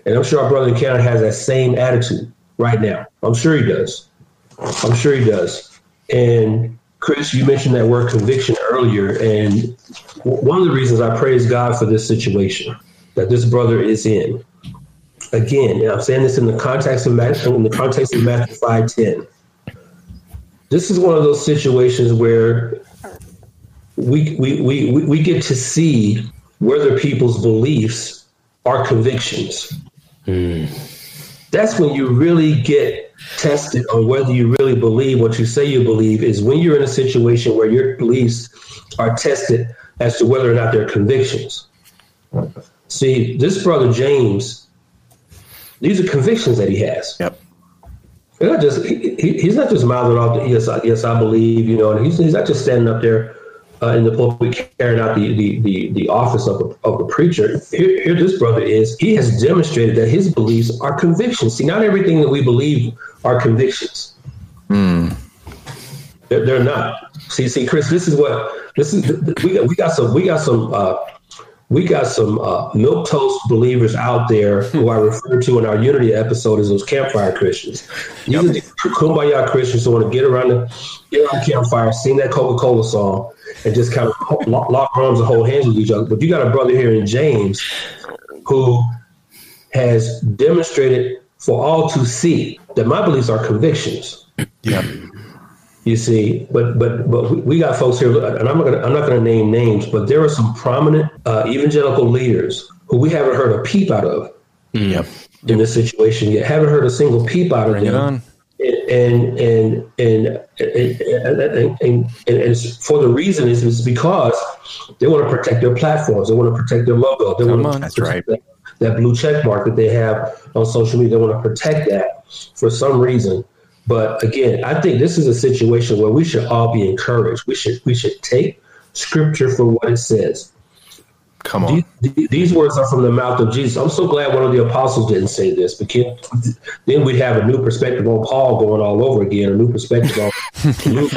And I'm sure our brother in Canada has that same attitude right now. I'm sure he does. I'm sure he does. And Chris, you mentioned that word conviction earlier, and one of the reasons I praise God for this situation that this brother is in. Again, and I'm saying this in the context of Matthew, in the context of Matthew five ten. This is one of those situations where we we, we, we get to see whether people's beliefs are convictions. Mm. That's when you really get tested on whether you really believe what you say you believe is when you're in a situation where your beliefs are tested as to whether or not they're convictions. See, this brother James, these are convictions that he has. Yep. He's not just he, he's not just mouthing off. The, yes, I, yes, I believe. You know, and he's he's not just standing up there uh, in the pulpit carrying out the the the, the office of a, of a preacher. Here, here, this brother is. He has demonstrated that his beliefs are convictions. See, not everything that we believe are convictions. Hmm. They're, they're, not. See, see, Chris, this is what this is. We got we got some we got some. Uh, we got some uh, milk toast believers out there who I referred to in our Unity episode as those campfire Christians. These yep. are the kumbaya Christians who want to get around the get around the campfire, sing that Coca Cola song, and just kind of lock, lock arms and hold hands with each other. But you got a brother here in James who has demonstrated for all to see that my beliefs are convictions. Yeah. You see, but but but we got folks here, and I'm not gonna I'm not gonna name names, but there are some prominent uh, evangelical leaders who we haven't heard a peep out of Yep. in this situation yet. Haven't heard a single peep out of Bring it them. And and and and, and, and, and, for the reason is is because they want to protect their platforms. They want to protect their logo. They Come want to That's protect right. that, that blue check mark that they have on social media. They want to protect that for some reason. But again, I think this is a situation where we should all be encouraged. We should we should take scripture for what it says. Come on. These, these words are from the mouth of Jesus. I'm so glad one of the apostles didn't say this because then we'd have a new perspective on Paul going all over again, a new perspective on Luke,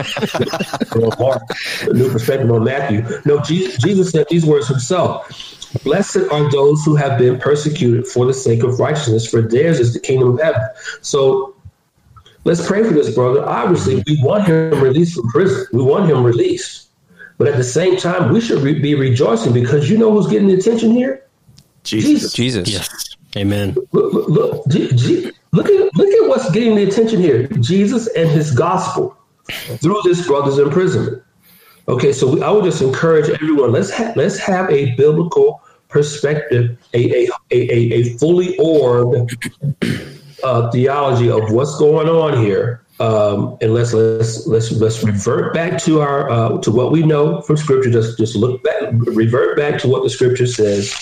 on Mark, a new perspective on Matthew. No, Jesus, Jesus said these words himself. Blessed are those who have been persecuted for the sake of righteousness, for theirs is the kingdom of heaven. So let's pray for this brother. Obviously, we want him released from prison. We want him released. But at the same time, we should re- be rejoicing because you know who's getting the attention here? Jesus. Jesus. Yes. Amen. Look, look, look, G- G- look at look at what's getting the attention here. Jesus and his gospel through this brother's imprisonment. Okay, so we, I would just encourage everyone. Let's ha- let's have a biblical perspective, a a a, a, a fully orbed uh, theology of what's going on here, um, and let's let's let's let's revert back to our uh, to what we know from Scripture. Just just look back, revert back to what the Scripture says,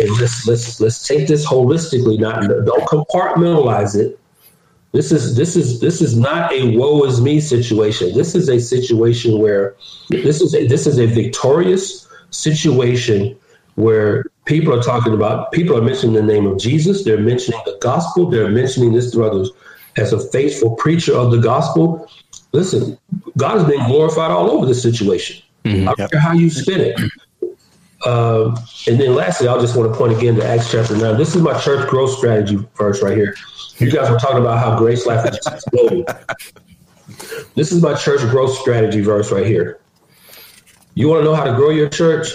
and let's let's let's take this holistically. Not don't compartmentalize it. This is this is this is not a woe is me situation. This is a situation where this is a this is a victorious situation where people are talking about people are mentioning the name of Jesus. They're mentioning the gospel. They're mentioning this brothers as a faithful preacher of the gospel. Listen, God is being glorified all over this situation. I don't care how you spin it. Um, and then lastly, I just want to point again to Acts chapter 9. This is my church growth strategy verse right here. You guys were talking about how Grace Life is exploding. This is my church growth strategy verse right here. You want to know how to grow your church?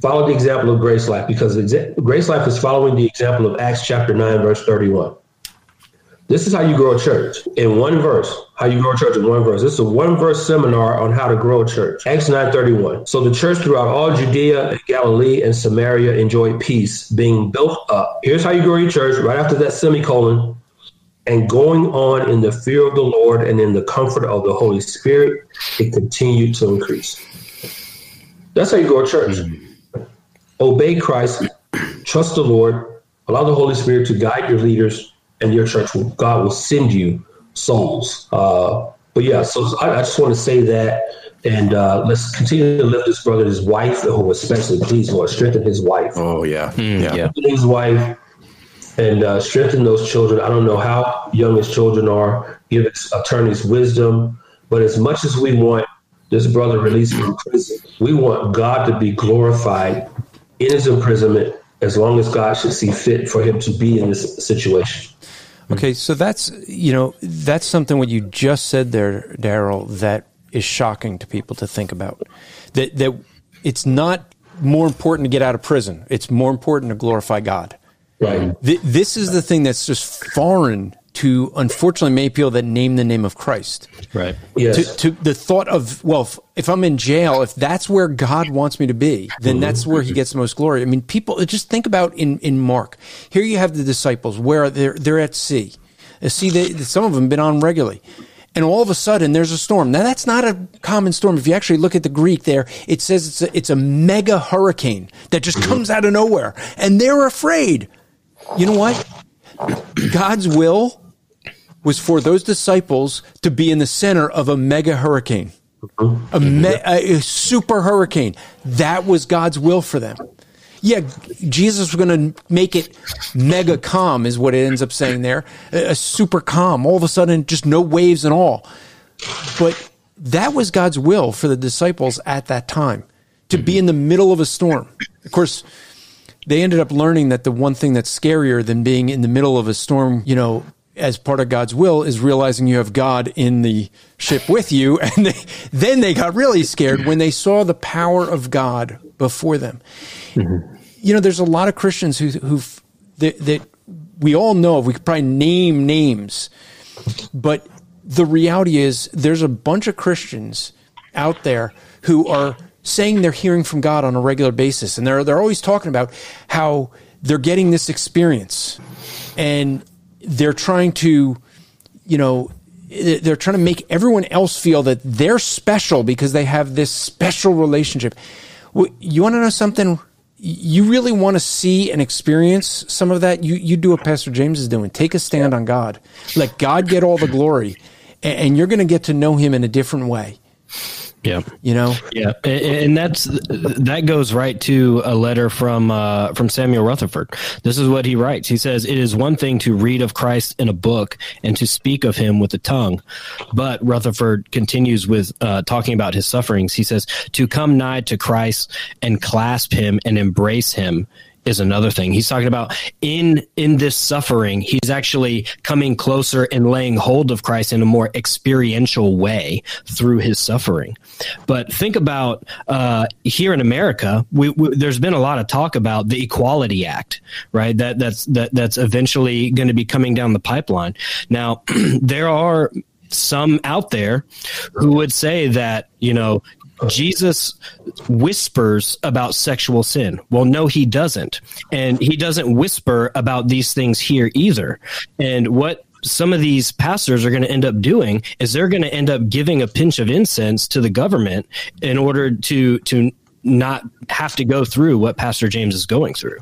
Follow the example of Grace Life because exa- Grace Life is following the example of Acts chapter 9, verse 31. This is how you grow a church in one verse. How you grow a church in one verse. This is a one verse seminar on how to grow a church. Acts 9:31. So the church throughout all Judea and Galilee and Samaria enjoyed peace, being built up. Here's how you grow your church. Right after that semicolon, and going on in the fear of the Lord and in the comfort of the Holy Spirit, it continued to increase. That's how you grow a church. Mm-hmm. Obey Christ, trust the Lord, allow the Holy Spirit to guide your leaders and your church. Will, God will send you souls. Uh, but yeah, so I, I just want to say that. And uh, let's continue to lift this brother, his wife, who especially, please, Lord, strengthen his wife Oh yeah. yeah. yeah. his wife and uh, strengthen those children. I don't know how young his children are. Give his attorneys wisdom. But as much as we want this brother released from prison, we want God to be glorified in his imprisonment as long as God should see fit for him to be in this situation. Mm-hmm. Okay, so that's you know that's something what you just said there, Daryl, that is shocking to people to think about. That that it's not more important to get out of prison; it's more important to glorify God. Right. Th- this is the thing that's just foreign to, unfortunately, many people that name the name of Christ. Right. Yes. To, to the thought of, well, if, if I'm in jail, if that's where God wants me to be, then that's where He gets the most glory. I mean, people just think about in in Mark. Here you have the disciples where they're they're at sea. Uh, See, they, some of them have been on regularly. And all of a sudden, there's a storm. Now, that's not a common storm. If you actually look at the Greek there, it says it's a, it's a mega hurricane that just comes out of nowhere. And they're afraid. You know what? God's will was for those disciples to be in the center of a mega hurricane, mm-hmm. a, me- a, super hurricane. That was God's will for them. Yeah, Jesus was going to make it mega calm, is what it ends up saying there. A, a super calm. All of a sudden, just no waves and all. But that was God's will for the disciples at that time to be mm-hmm. in the middle of a storm. Of course, they ended up learning that the one thing that's scarier than being in the middle of a storm, you know, as part of God's will is realizing you have God in the ship with you. And they, then they got really scared when they saw the power of God before them. Mm-hmm. You know, there's a lot of Christians who, who've, that, that we all know of. We could probably name names, but the reality is there's a bunch of Christians out there who are saying they're hearing from God on a regular basis, and they're they're always talking about how they're getting this experience, and they're trying to, you know, they're trying to make everyone else feel that they're special because they have this special relationship. You want to know something? You really want to see and experience some of that? You you do what Pastor James is doing. Take a stand on God. Let God get all the glory and you're going to get to know him in a different way. Yeah, you know. Yeah, and that's that goes right to a letter from uh, from Samuel Rutherford. This is what he writes. He says, "It is one thing to read of Christ in a book and to speak of him with the tongue, but Rutherford continues with uh, talking about his sufferings. He says, to come nigh to Christ and clasp him and embrace him is another thing. He's talking about in in this suffering, he's actually coming closer and laying hold of Christ in a more experiential way through his suffering. But think about uh, here in America, we, we, there's been a lot of talk about the Equality Act, right? That that's that that's eventually going to be coming down the pipeline. Now, there are some out there who would say that you know Jesus whispers about sexual sin. Well, no, he doesn't. And he doesn't whisper about these things here either. And what some of these pastors are going to end up doing is they're going to end up giving a pinch of incense to the government in order to to not have to go through what Pastor James is going through.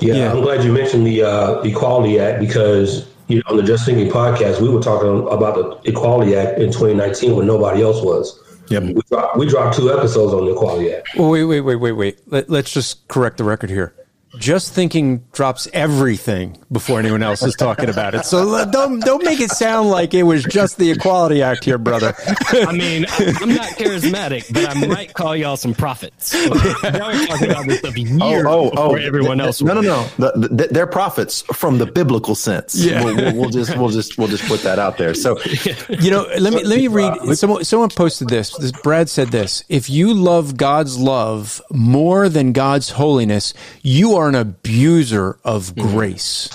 Yeah, yeah. I'm glad you mentioned the uh, Equality Act because you know, on the Just Thinking podcast, we were talking about the Equality Act in 2019 when nobody else was. Yep. We dropped, we dropped two episodes on the Equality Act. Well, wait, wait, wait, wait, wait. Let, let's just correct the record here just thinking drops everything before anyone else is talking about it. So uh, don't don't make it sound like it was just the Equality Act here, brother. I mean, I'm not charismatic, but I might call y'all some prophets. now we're talking about this stuff years oh, oh, oh, everyone else. No, no, no. The, the, they're prophets from the biblical sense. Yeah. We'll, we'll, we'll, just we'll just we'll just put that out there. So, you know, let me let me read. Someone someone posted this. this. Brad said this: If you love God's love more than God's holiness, you are are an abuser of mm-hmm. grace.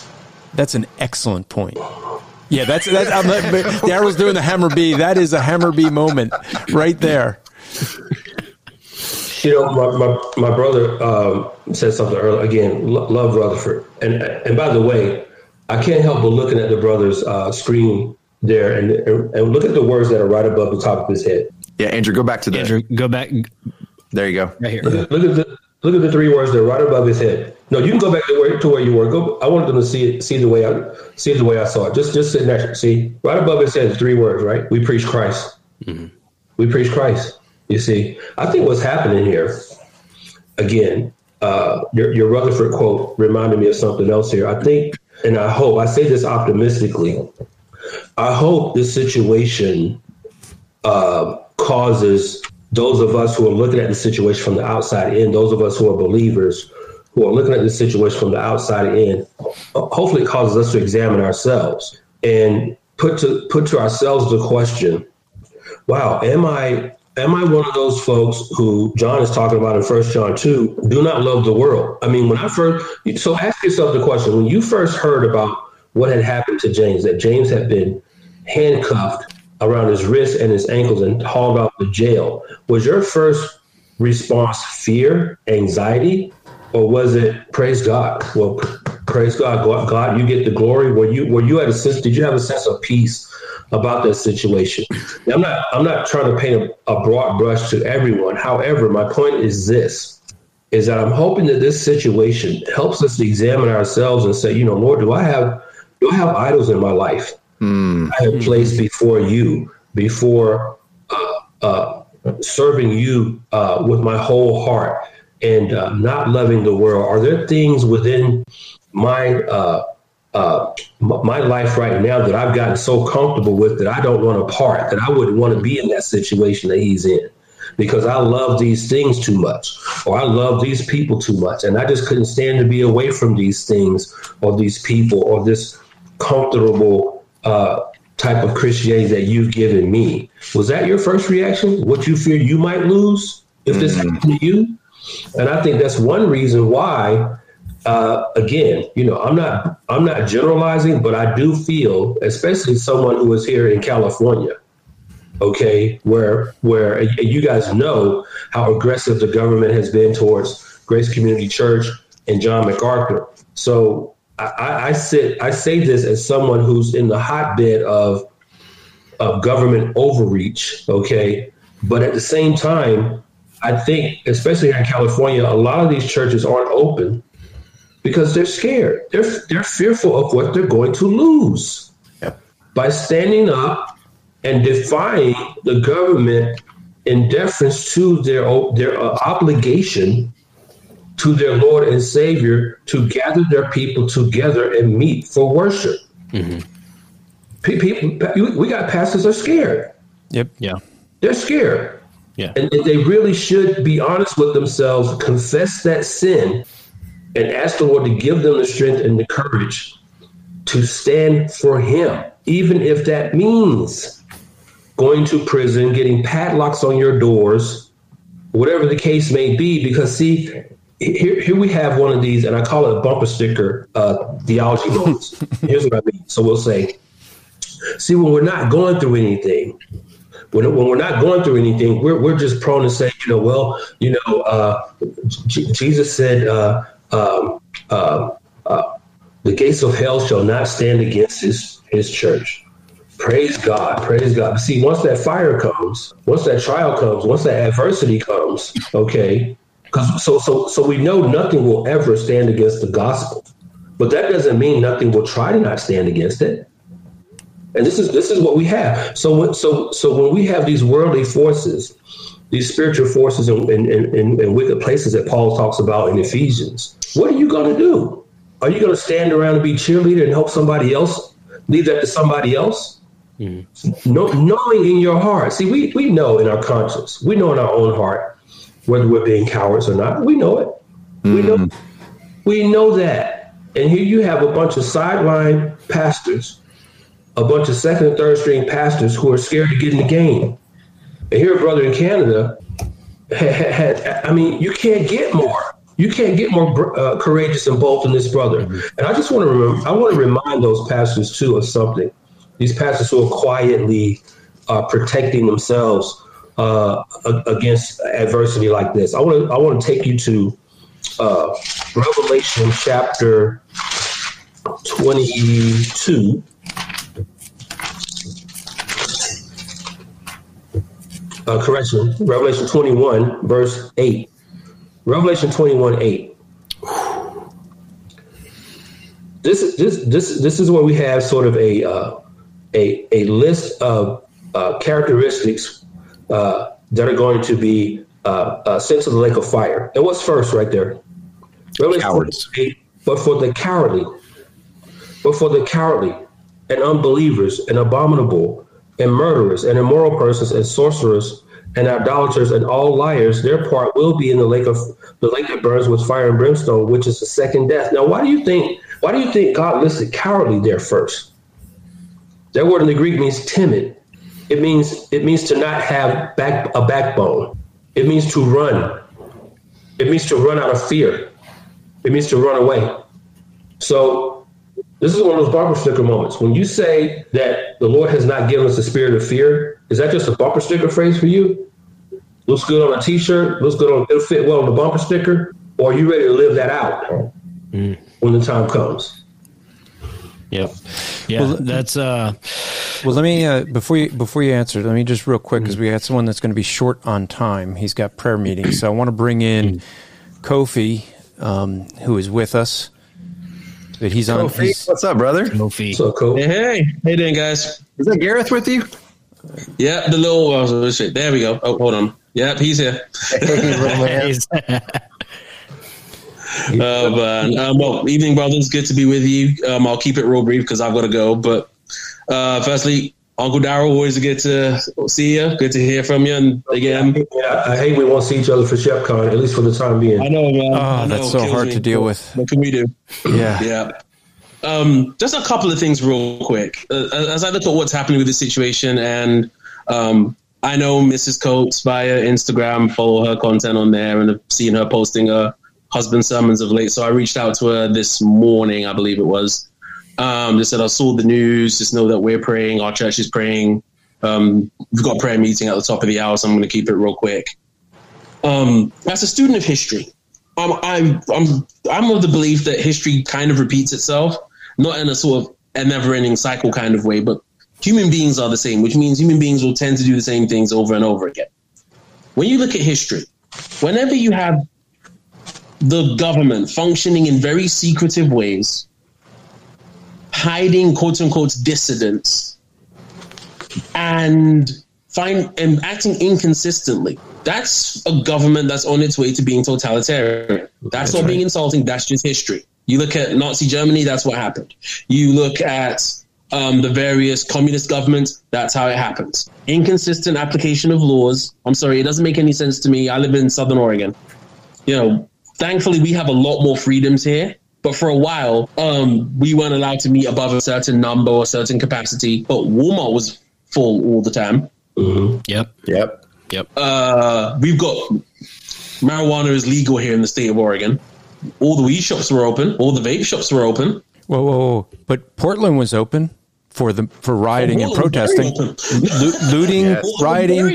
That's an excellent point. Yeah, that's that's. I'm, Daryl's doing the hammer B. That is a hammer B moment right there. You know, my my, my brother um, said something earlier. Again, lo- love Rutherford, and and by the way, I can't help but looking at the brother's uh, screen there, and and look at the words that are right above the top of his head. Yeah, Andrew, go back to the. Andrew, go back. There you go. Right here. Look at, look at the Look at the three words that are right above his head. No, you can go back to where to where you were. Go. I wanted them to see it, see the way I see the way I saw it. Just just sit there. See, right above his head, three words. Right. We preach Christ. Mm-hmm. We preach Christ. You see, I think what's happening here. Again, uh, your your Rutherford quote reminded me of something else here. I think, and I hope I say this optimistically. I hope this situation uh, causes those of us who are looking at the situation from the outside in, those of us who are believers who are looking at the situation from the outside in, hopefully it causes us to examine ourselves and put to put to ourselves the question, wow, am I am I one of those folks who John is talking about in First John 2, do not love the world? I mean, when I first so ask yourself the question, when you first heard about what had happened to James, that James had been handcuffed around his wrists and his ankles and hauled out to jail. Was your first response fear, anxiety, or was it praise God? Well, praise God, God, you get the glory. Were you were you at a sense? Did you have a sense of peace about that situation? Now, I'm not I'm not trying to paint a, a broad brush to everyone. However, my point is this: is that I'm hoping that this situation helps us to examine ourselves and say, you know, Lord, do I have do I have idols in my life? Mm. I have placed before you, before uh, uh, serving you uh, with my whole heart and uh, not loving the world. Are there things within my uh, uh, my life right now that I've gotten so comfortable with that I don't want to part, that I wouldn't want to be in that situation that he's in? Because I love these things too much, or I love these people too much, and I just couldn't stand to be away from these things, or these people, or this comfortable uh, type of Christianity that you've given me. Was that your first reaction? What you fear you might lose if this mm-hmm. happened to you? And I think that's one reason why uh, again, you know, I'm not I'm not generalizing, but I do feel, especially someone who is here in California, okay, where where you guys know how aggressive the government has been towards Grace Community Church and John MacArthur. So I, I sit I say this as someone who's in the hotbed of of government overreach, okay, but at the same time, I think, especially here in California, a lot of these churches aren't open because they're scared. They're they're fearful of what they're going to lose yep. by standing up and defying the government in deference to their their uh, obligation to their Lord and Savior to gather their people together and meet for worship. Mm-hmm. People, we got pastors are scared. Yep. Yeah. They're scared. Yeah. And they really should be honest with themselves, confess that sin, and ask the Lord to give them the strength and the courage to stand for Him, even if that means going to prison, getting padlocks on your doors, whatever the case may be. Because, see, here, here we have one of these, and I call it a bumper sticker uh, theology moments. Here's what I mean. So we'll say, see, when we're not going through anything, when, when we're not going through anything, we're, we're just prone to say, you know, well, you know, uh, J- Jesus said, uh, um, uh, uh, the gates of hell shall not stand against his, his church. Praise God, praise God. See, once that fire comes, once that trial comes, once that adversity comes, okay, because so so so we know nothing will ever stand against the gospel, but that doesn't mean nothing will try to not stand against it. And this is this is what we have. So when, so so when we have these worldly forces, these spiritual forces in, in, in, in wicked places that Paul talks about in Ephesians, what are you going to do? Are you going to stand around and be cheerleader and help somebody else? Leave that to somebody else? Mm-hmm. No, knowing in your heart. See, we, we know in our conscience, we know in our own heart whether we're being cowards or not. We know it. Mm-hmm. We know. We know that. And here you have a bunch of sideline pastors a bunch of second and third string pastors who are scared to get in the game. And here, a brother in Canada had, had, I mean, you can't get more. You can't get more uh, courageous and bold than this brother. And I just want to remember, I want to remind those pastors too of something. These pastors who are quietly uh, protecting themselves uh, against adversity like this. I want to I want to take you to uh, Revelation chapter twenty two. uh, correction, Revelation 21, verse 8. Revelation 21, 8. This is this this this is where we have sort of a uh, a a list of uh, characteristics uh, that are going to be uh, uh, sent to the lake of fire. And what's first right there? 8, but for the cowardly, but for the cowardly and unbelievers and abominable and murderers and immoral persons and sorcerers and idolaters and all liars, their part will be in the lake of the lake that burns with fire and brimstone, which is the second death. Now, why do you think why do you think God listed cowardly there first? That word in the Greek means timid. It means it means to not have back a backbone. It means to run. It means to run out of fear. It means to run away. So this is one of those bumper sticker moments. When you say that the Lord has not given us a spirit of fear, is that just a bumper sticker phrase for you? Looks good on a t-shirt, looks good on it'll fit well on the bumper sticker, or are you ready to live that out mm. when the time comes? Yep. Yeah, well, that's uh Well, let me uh, before you before you answer, let me just real quick because mm. we had someone that's going to be short on time. He's got prayer meetings, so I want to bring in mm. Kofi, um, who is with us that he's on. He's, What's up, brother? Kofi. So cool. Hey, hey, hey, doing, guys? Is that Gareth with you? Yeah, the little. Uh, there we go. Oh, hold on. Yep, he's here. uh, but, um, well, evening, brothers. Good to be with you. Um, I'll keep it real brief because I've got to go. But uh, firstly, Uncle Daryl, always good to see you. Good to hear from you. And again, yeah, I hate we won't see each other for ShepCon, at least for the time being. I know, man. Oh, I know, that's so hard me. to deal with. What can we do? Yeah. Yeah. Um, just a couple of things, real quick. Uh, as I look at what's happening with the situation, and um, I know Mrs. Coates via Instagram, follow her content on there, and I've seen her posting a husband sermons of late. So I reached out to her this morning, I believe it was. Um, just said I saw the news. Just know that we're praying. Our church is praying. Um, we've got a prayer meeting at the top of the hour, so I'm going to keep it real quick. Um, as a student of history, I'm, I'm I'm I'm of the belief that history kind of repeats itself, not in a sort of a never-ending cycle kind of way, but human beings are the same, which means human beings will tend to do the same things over and over again. When you look at history, whenever you have the government functioning in very secretive ways, hiding quote unquote dissidents, and find and acting inconsistently. That's a government that's on its way to being totalitarian. That's, that's not right. being insulting. That's just history. You look at Nazi Germany. That's what happened. You look at um, the various communist governments. That's how it happens. Inconsistent application of laws. I'm sorry, it doesn't make any sense to me. I live in Southern Oregon. You know, thankfully we have a lot more freedoms here. But for a while, um, we weren't allowed to meet above a certain number or certain capacity. But Walmart was full all the time. Mm-hmm. Yep. Yep. Yep. Uh, we've got marijuana is legal here in the state of Oregon. All the weed shops were open. All the vape shops were open. Whoa, whoa, whoa! But Portland was open for the for rioting oh, and protesting, Lo- looting, yes. rioting.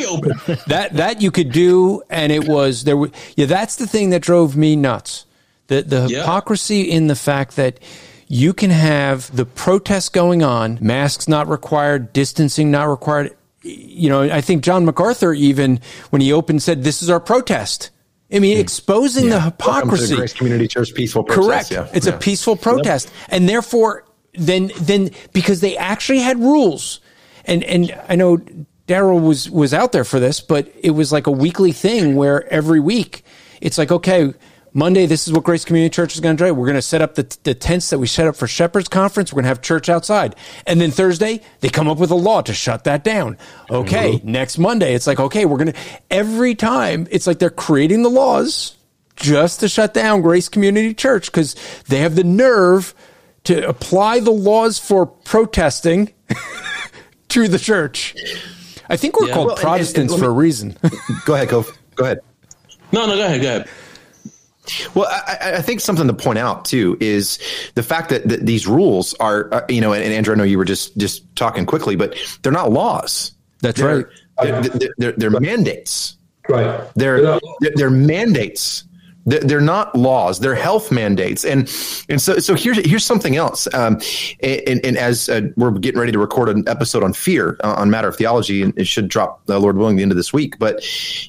That that you could do, and it was there. Yeah, that's the thing that drove me nuts. The the yeah. hypocrisy in the fact that you can have the protests going on, masks not required, distancing not required. You know, I think John MacArthur even when he opened said, "This is our protest." I mean, hmm. exposing yeah. the hypocrisy. Grace Community Church peaceful protest. Correct. Yeah. It's yeah. a peaceful protest, and therefore, then then because they actually had rules, and and I know Daryl was was out there for this, but it was like a weekly thing where every week it's like okay Monday, this is what Grace Community Church is going to do. We're going to set up the, the tents that we set up for Shepherd's Conference. We're going to have church outside. And then Thursday, they come up with a law to shut that down. Okay. Mm-hmm. Next Monday, it's like, okay, we're going to, every time, it's like they're creating the laws just to shut down Grace Community Church because they have the nerve to apply the laws for protesting to the church. I think we're yeah. called well, Protestants and, and, and for me, a reason. go ahead, go. Go ahead. No, no, go ahead, go ahead. Well, I, I, think something to point out too is the fact that, that these rules are, uh, you know, and, and, Andrew, I know you were just just talking quickly, but they're not laws. That's they're, right. They're, they're, they're, they're mandates. Right. They're they're mandates they're not laws; they're health mandates, and and so so here's here's something else. Um, and, and as uh, we're getting ready to record an episode on fear uh, on matter of theology, and it should drop, uh, Lord willing, the end of this week. But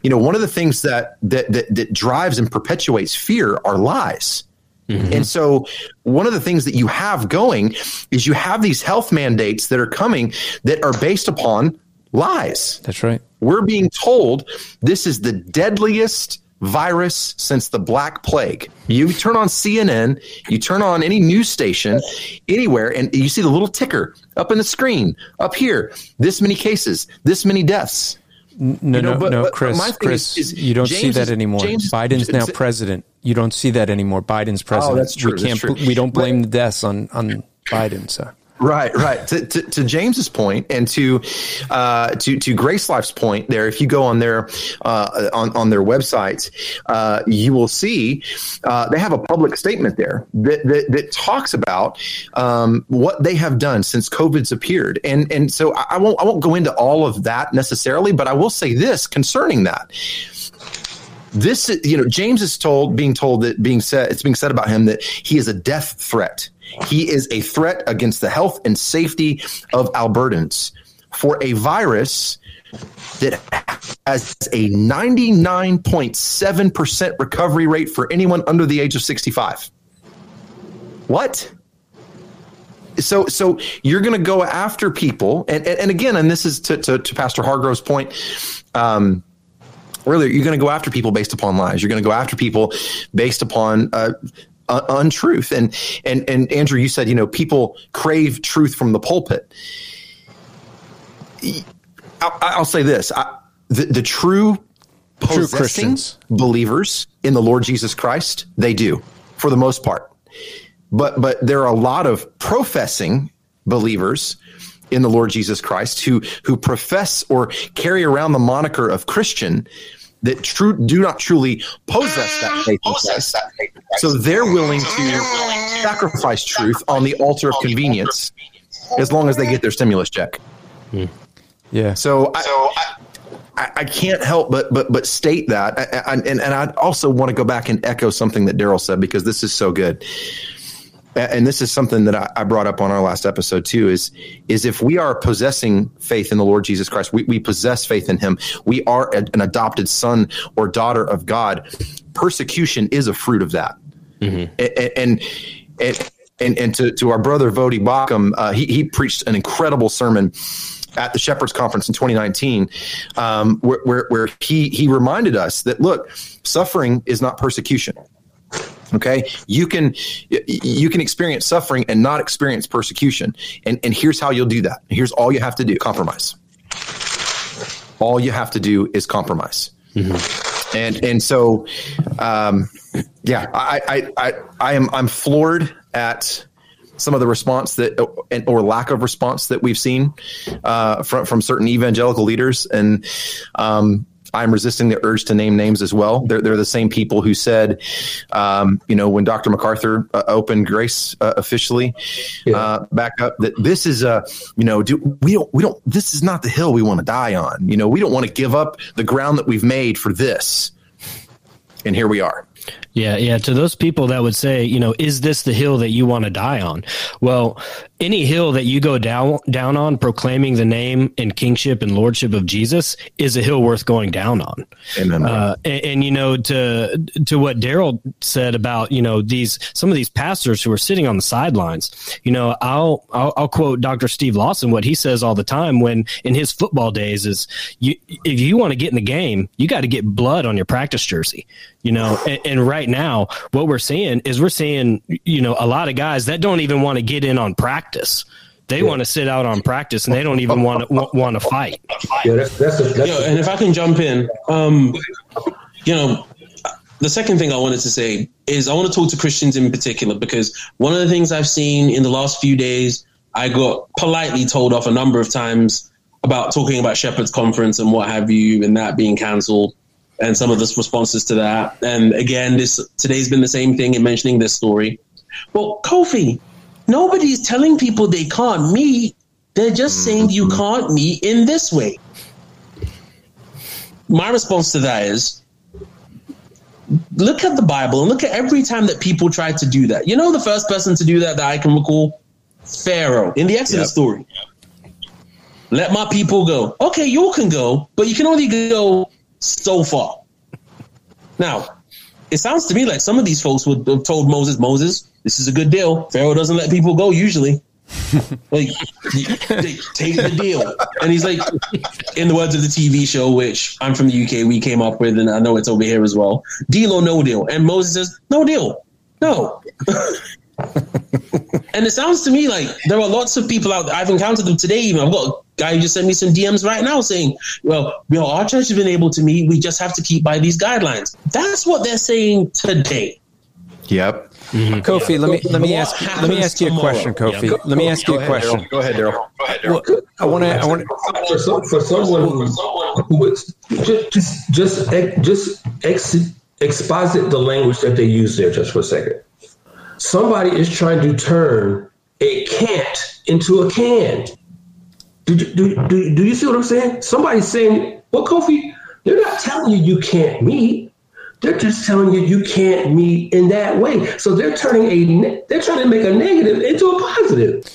you know, one of the things that that that, that drives and perpetuates fear are lies. Mm-hmm. And so, one of the things that you have going is you have these health mandates that are coming that are based upon lies. That's right. We're being told this is the deadliest virus since the Black Plague. You turn on CNN, you turn on any news station anywhere, and you see the little ticker up in the screen up here. This many cases, this many deaths. No, you know, no, but, no, but, Chris. But Chris, is, is you don't James see that anymore. James, Biden's now president. You don't see that anymore. Biden's oh, president. Oh, that's true. We can't. True. We don't blame the deaths on on Biden. So. Right, right. To, to, to, James's point, and to uh, to to Grace Life's point, there, if you go on their uh, on on their website, uh, you will see uh, they have a public statement there that that, that talks about um, what they have done since COVID's appeared, and and so I, I won't I won't go into all of that necessarily, but I will say this concerning that this you know james is told being told that being said it's being said about him that he is a death threat he is a threat against the health and safety of Albertans for a virus that has a 99.7% recovery rate for anyone under the age of 65. What? So, so you're going to go after people, and, and, and again, and this is to, to, to Pastor Hargrove's point. Um, earlier, you're going to go after people based upon lies. You're going to go after people based upon uh, uh, untruth. And and and Andrew, you said you know people crave truth from the pulpit. I'll, I'll say this: I, the, the true true believers in the Lord Jesus Christ, they do for the most part. But but there are a lot of professing believers in the Lord Jesus Christ who who profess or carry around the moniker of Christian that true do not truly possess that faith in Christ. That faith So they're willing to sacrifice truth on the altar of convenience as long as they get their stimulus check. Hmm. Yeah. So I, I, I can't help but but but state that, I, I, and and I also want to go back and echo something that Daryl said because this is so good. And this is something that I, I brought up on our last episode too. Is is if we are possessing faith in the Lord Jesus Christ, we, we possess faith in Him. We are a- an adopted son or daughter of God. Persecution is a fruit of that. A- and and and, and to, to our brother Voddie Baucham, uh, he, he preached an incredible sermon at the Shepherds Conference in 2019, um, where, where, where he, he reminded us that, look, suffering is not persecution. Okay, you can you can experience suffering and not experience persecution, and and here's how you'll do that. Here's all you have to do: compromise. All you have to do is compromise, and and so, um, yeah, I, I I I am I'm floored at some of the response that or lack of response that we've seen uh, from from certain evangelical leaders, and um, I'm resisting the urge to name names as well. They're they're the same people who said, um, you know, when Dr. MacArthur uh, opened Grace uh, officially uh, back up, that this is a you know, do we don't we don't this is not the hill we want to die on. You know, we don't want to give up the ground that we've made for this, and here we are. Yeah, yeah. To those people that would say, you know, is this the hill that you want to die on? Well, any hill that you go down down on, proclaiming the name and kingship and lordship of Jesus, is a hill worth going down on. Amen. Uh, and, and you know, to to what Daryl said about you know these some of these pastors who are sitting on the sidelines. You know, I'll, I'll I'll quote Dr. Steve Lawson what he says all the time when in his football days is you if you want to get in the game, you got to get blood on your practice jersey. You know, and, and right now what we're seeing is we're seeing you know a lot of guys that don't even want to get in on practice. They want to sit out on practice and they don't even want to want to fight. Yeah, that's that's, a, that's Yo, and if I can jump in, um, you know, the second thing I wanted to say is I want to talk to Christians in particular because one of the things I've seen in the last few days, I got politely told off a number of times about talking about Shepherd's Conference and what have you, and that being cancelled, and some of the responses to that. And again, this today's been the same thing in mentioning this story. Well, Kofi, nobody's telling people they can't meet. They're just saying you mm-hmm. can't meet in this way. My response to that is look at the Bible and look at every time that people tried to do that. You know, the first person to do that that I can recall? Pharaoh in the Exodus Yep. story. Let my people go. Okay, you can go, but you can only go so far. Now, it sounds to me like some of these folks would have told Moses, Moses, this is a good deal. Pharaoh doesn't let people go usually. like, take the deal. And he's like, in the words of the TV show, which I'm from the UK, we came up with, and I know it's over here as well deal or no deal. And Moses says, no deal. No. and it sounds to me like there are lots of people out there. I've encountered them today, even. I've got a guy who just sent me some DMs right now saying, well, you know, our church has been able to meet. We just have to keep by these guidelines. That's what they're saying today. Yep. Mm-hmm. Kofi, let me let me What ask let me ask you a tomorrow? question, Kofi. Let me ask you a question. Go ahead, Daryl. Well, I want to I want for, some, for someone who, who would just just just ex- just ex, exposit the language that they use there just for a second. Somebody is trying to turn a can't into a can. Do, do, do, do you see what I'm saying? Somebody's saying, well, Kofi, they're not telling you you can't meet. They're just telling you you can't meet in that way. So they're turning a they're trying to make a negative into a positive.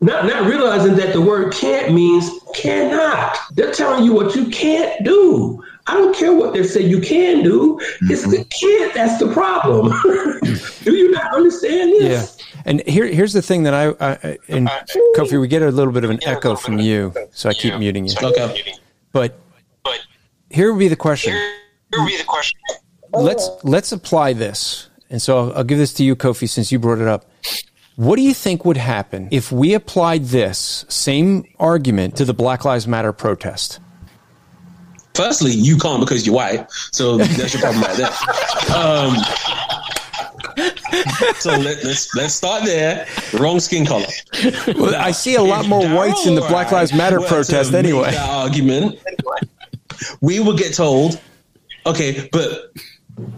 Not not realizing that the word can't means cannot. They're telling you what you can't do. I don't care what they say you can do. It's mm-hmm. the can't that's the problem. do you not understand Yeah, this? and here here's the thing that I, I and uh, Kofi, we get a little bit of an echo from you, so I keep muting you. Okay. But here would be the question. Let's let's apply this, and so I'll, I'll give this to you, Kofi, since you brought it up. What do you think would happen if we applied this same argument to the Black Lives Matter protest? Firstly, you can't because you're white, so that's your problem right there. Um, so let, let's let's start there. Wrong skin color. Well, I see a lot more whites in the Black Lives Matter protest anyway. That argument, we will get told, okay, but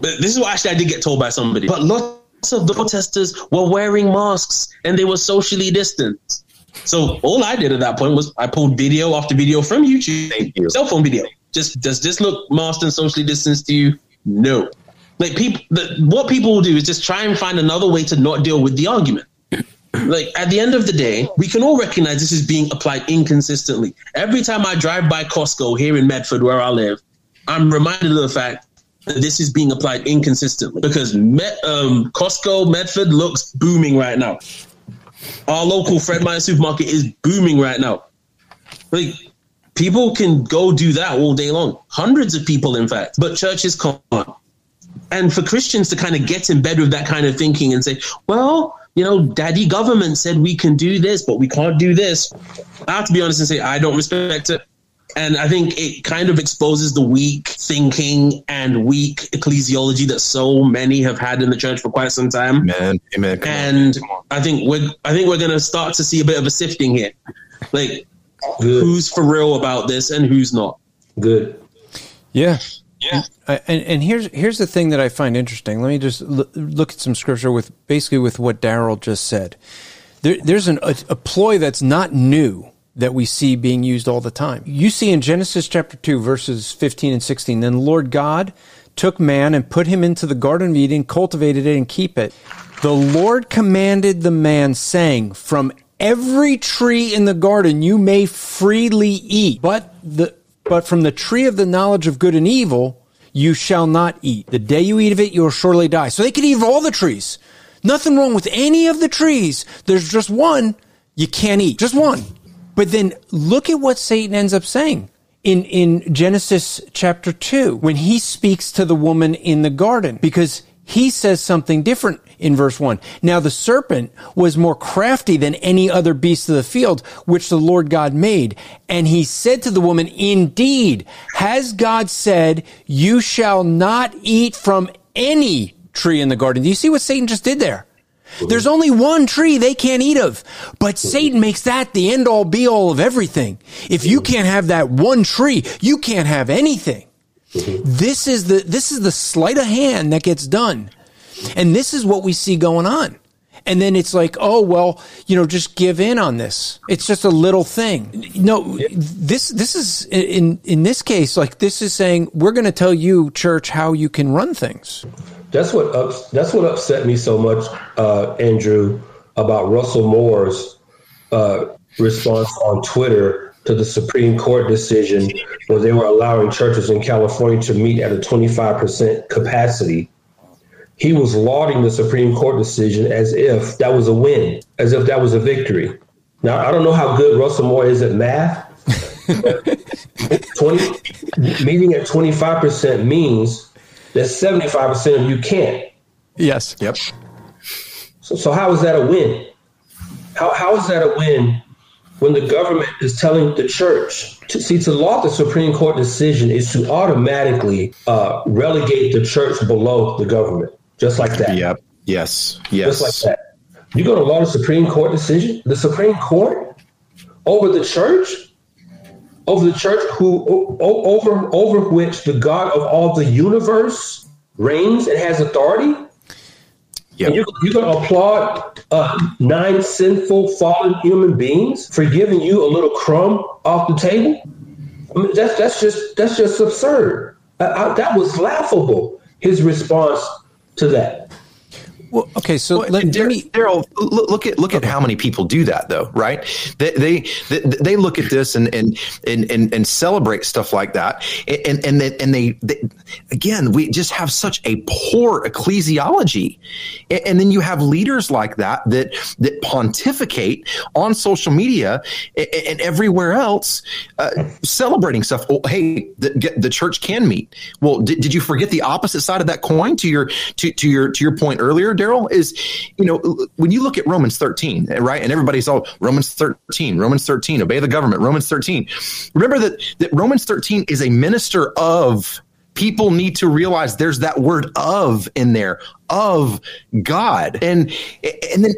But this is what actually I did get told by somebody. But lots of the protesters were wearing masks and they were socially distanced. So all I did at that point was I pulled video after video from YouTube, Thank you. cell phone video. Just does this look and socially distanced to you? No. Like people, what people will do is just try and find another way to not deal with the argument. Like at the end of the day, we can all recognize this is being applied inconsistently. Every time I drive by Costco here in Medford, where I live, I'm reminded of the fact that this is being applied inconsistently because Met, um, Costco Medford looks booming right now. Our local Fred Meyer supermarket is booming right now. Like people can go do that all day long. Hundreds of people, in fact, but churches can't. And for Christians to kind of get in bed with that kind of thinking and say, well, you know, daddy government said we can do this, but we can't do this. I have to be honest and say, I don't respect it. And I think it kind of exposes the weak thinking and weak ecclesiology that so many have had in the church for quite some time. Amen. Amen. Come on. And I think we're I think we're gonna start to see a bit of a sifting here. Like Good. who's for real about this and who's not. Good. Yeah. Yeah. And and here's here's the thing that I find interesting. Let me just l- look at some scripture with basically with what Daryl just said. There, there's an, a, a ploy that's not new that we see being used all the time. You see in Genesis chapter 2 verses 15 and 16, then the Lord God took man and put him into the garden of Eden, cultivated it and keep it. The Lord commanded the man saying, from every tree in the garden you may freely eat, but the but from the tree of the knowledge of good and evil you shall not eat. The day you eat of it, you will surely die. So they could eat of all the trees. Nothing wrong with any of the trees. There's just one you can't eat. Just one. But then look at what Satan ends up saying in, in Genesis chapter 2 when he speaks to the woman in the garden because he says something different in verse 1. Now the serpent was more crafty than any other beast of the field which the Lord God made. And he said to the woman, Indeed, has God said, You shall not eat from any tree in the garden? Do you see what Satan just did there? There's only one tree they can't eat of, but Satan makes that the end all be all of everything. If you can't have that one tree, you can't have anything. This is the this is the sleight of hand that gets done. And this is what we see going on. And then it's like, oh well, you know, just give in on this. It's just a little thing. No, this this is in in this case, like this is saying we're going to tell you, church, how you can run things. That's what ups, that's what upset me so much, uh, Andrew, about Russell Moore's uh, response on Twitter to the Supreme Court decision where they were allowing churches in California to meet at a 25% capacity. He was lauding the Supreme Court decision as if that was a win, as if that was a victory. Now, I don't know how good Russell Moore is at math. 20, meeting at 25% means that 75% of you can't. Yes. Yep. So, so how is that a win? How, how is that a win when the government is telling the church to see to laud the Supreme Court decision is to automatically uh, relegate the church below the government, just like that. Yep. Yes. Yes. Just like that. You're going to laud the Supreme Court decision, the Supreme Court over the church, over the church who over over which the God of all the universe reigns and has authority. Yep. And you're, you're going to applaud uh, nine sinful, fallen human beings for giving you a little crumb off the table? I mean, that's that's just that's just absurd. I, I, that was laughable. His response to that. Well, okay, so Well, let, and let Dar- me. Daryl, look, at look at how many people do that, though, right? They they they, they look at this and and, and and and celebrate stuff like that, and and they, and they, they again, we just have such a poor ecclesiology, and, then you have leaders like that that that pontificate on social media and, and everywhere else, uh, celebrating stuff. Oh, hey, the, the church can meet. Well, did, did you forget the opposite side of that coin? To your to to your to your point earlier, Daryl, is you know when you look at Romans 13, right, and everybody's all Romans 13, Romans 13, obey the government, Romans 13. Remember that that Romans 13 is a minister of people need to realize there's that word of in there of God. And and then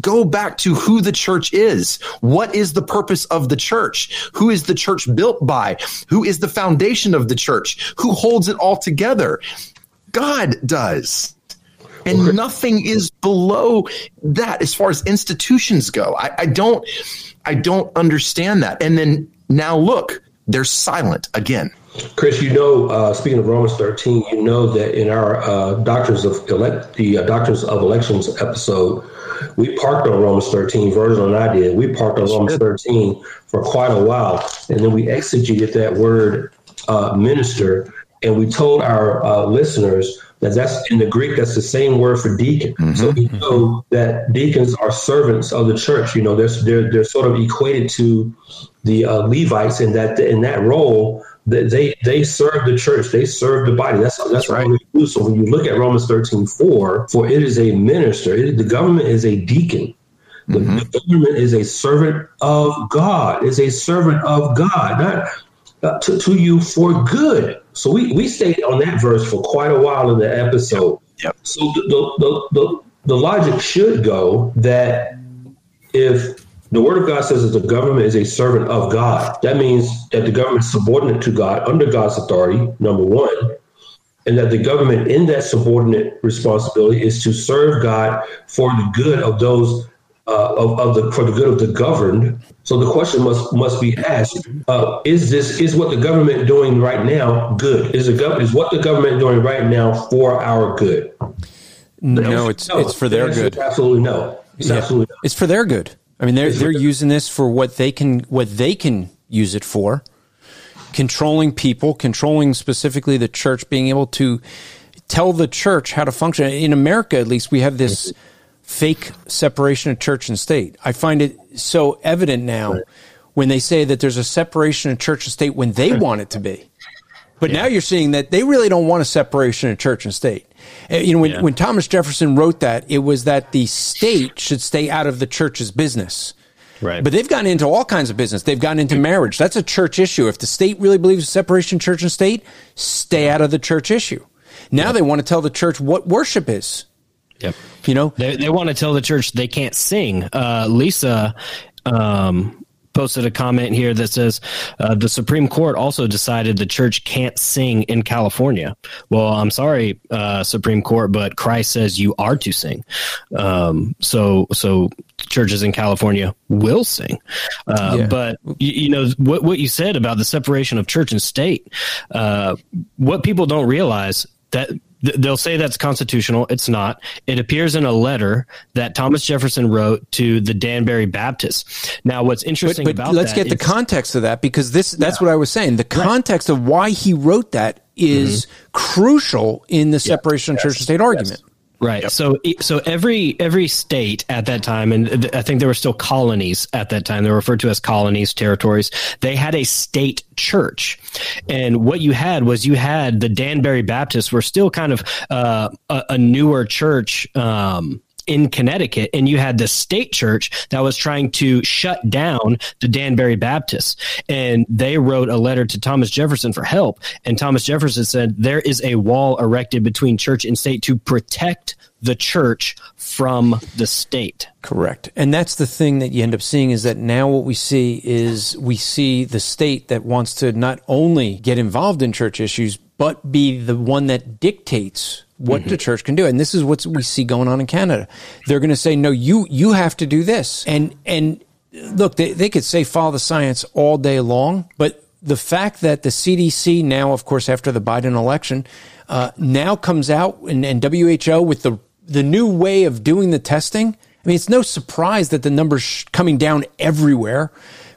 go back to who the church is. What is the purpose of the church? Who is the church built by? Who is the foundation of the church? Who holds it all together? God does. And nothing is below that as far as institutions go. I, I don't I don't understand that. And then now look, they're silent again. Chris, you know, uh, speaking of Romans 13, you know that in our uh, doctrines of elect, the uh, doctrines of elections episode, we parked on Romans 13. Virgil and I did. We parked on Romans 13 for quite a while, and then we exegeted that word uh, minister, and we told our uh, listeners that that's in the Greek. That's the same word for deacon. Mm-hmm. So we know that deacons are servants of the church. You know, they're they're, they're sort of equated to the uh, Levites in that in that role they they serve the church, they serve the body. That's that's, that's right. do. So when you look at Romans 13, 4, for it is a minister, it, the government is a deacon. The, mm-hmm. government is a servant of God, is a servant of God, not uh, to, to you for good. So we, we stayed on that verse for quite a while in the episode. Yep. So the, the, the, the logic should go that if the word of God says that the government is a servant of God. That means that the government is subordinate to God, under God's authority, number one, and that the government in that subordinate responsibility is to serve God for the good of those uh, of, of, the for the good of the governed. So the question must must be asked: uh, Is this is what the government doing right now good? Is the gov- is what the government doing right now for our good? No, it's no. it's for their good. Absolutely no. It's yeah. absolutely no. It's for their good. I mean, they're they're using this for what they can what they can use it for, controlling people, controlling specifically the church, being able to tell the church how to function. In America, at least, we have this fake separation of church and state. I find it so evident now when they say that there's a separation of church and state when they want it to be. But yeah. now you're seeing that they really don't want a separation of church and state. Uh, you know, when, yeah. when Thomas Jefferson wrote that, it was that the state should stay out of the church's business. Right. But they've gotten into all kinds of business. They've gotten into marriage. That's a church issue. If the state really believes in separation church and state, stay out of the church issue. Now yep. they want to tell the church what worship is. Yep. You know, they, they want to tell the church they can't sing. Uh, Lisa, um, posted a comment here that says uh, the Supreme Court also decided the church can't sing in California. Well, I'm sorry, uh, Supreme Court, but Christ says you are to sing. Um, so, so churches in California will sing. Uh, yeah. But you, you, know what what you said about the separation of church and state. Uh, what people don't realize that they'll say that's constitutional. It's not. It appears in a letter that Thomas Jefferson wrote to the Danbury Baptists. Now, what's interesting but, but about let's get the context of that because this that's yeah. what I was saying. The context right. of why he wrote that is mm-hmm. crucial in the separation of church and state argument. Right. Yep. So so every every state at that time, and I think there were still colonies at that time. They were referred to as colonies, territories. They had a state church, and what you had was you had the Danbury Baptists were still kind of uh, a, a, newer church. Um, in Connecticut, and you had the state church that was trying to shut down the Danbury Baptists. And they wrote a letter to Thomas Jefferson for help. And Thomas Jefferson said, There is a wall erected between church and state to protect the church from the state. Correct. And that's the thing that you end up seeing is that now what we see is we see the state that wants to not only get involved in church issues, but be the one that dictates what mm-hmm. the church can do. And this is what we see going on in Canada. They're going to say, no, you, you have to do this. And, and look, they, they could say follow the science all day long, but the fact that the CDC now, of course, after the Biden election, uh, now comes out and, and WHO with the, the new way of doing the testing. I mean, it's no surprise that the numbers coming down everywhere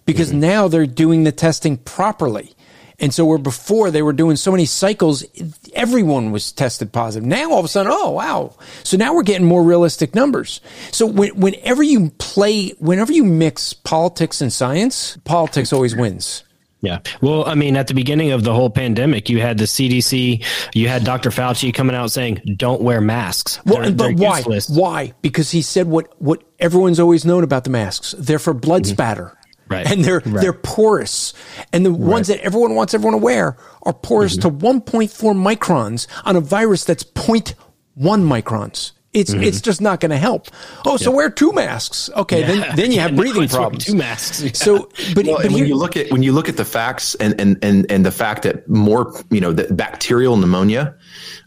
because mm-hmm. now they're doing the testing properly. And so where before they were doing so many cycles, everyone was tested positive. Now all of a sudden, oh wow! So now we're getting more realistic numbers. So when, whenever you play, whenever you mix politics and science, politics always wins. Yeah. Well, I mean, at the beginning of the whole pandemic, you had the CDC, you had Dr. Fauci coming out saying, "Don't wear masks." Well, they're, but they're why? Useless. Why? Because he said what what everyone's always known about the masks. They're for blood mm-hmm. spatter. Right. And they're right. they're porous. And the right. ones that everyone wants everyone to wear are porous mm-hmm. to 1.4 microns on a virus that's 0.1 microns. It's it's just not going to help. Oh, so wear two masks. Okay, then then you have breathing problems. Two masks. Yeah. So, but, Well, but when here, you look at when you look at the facts and and and, and the fact that more you know the bacterial pneumonia,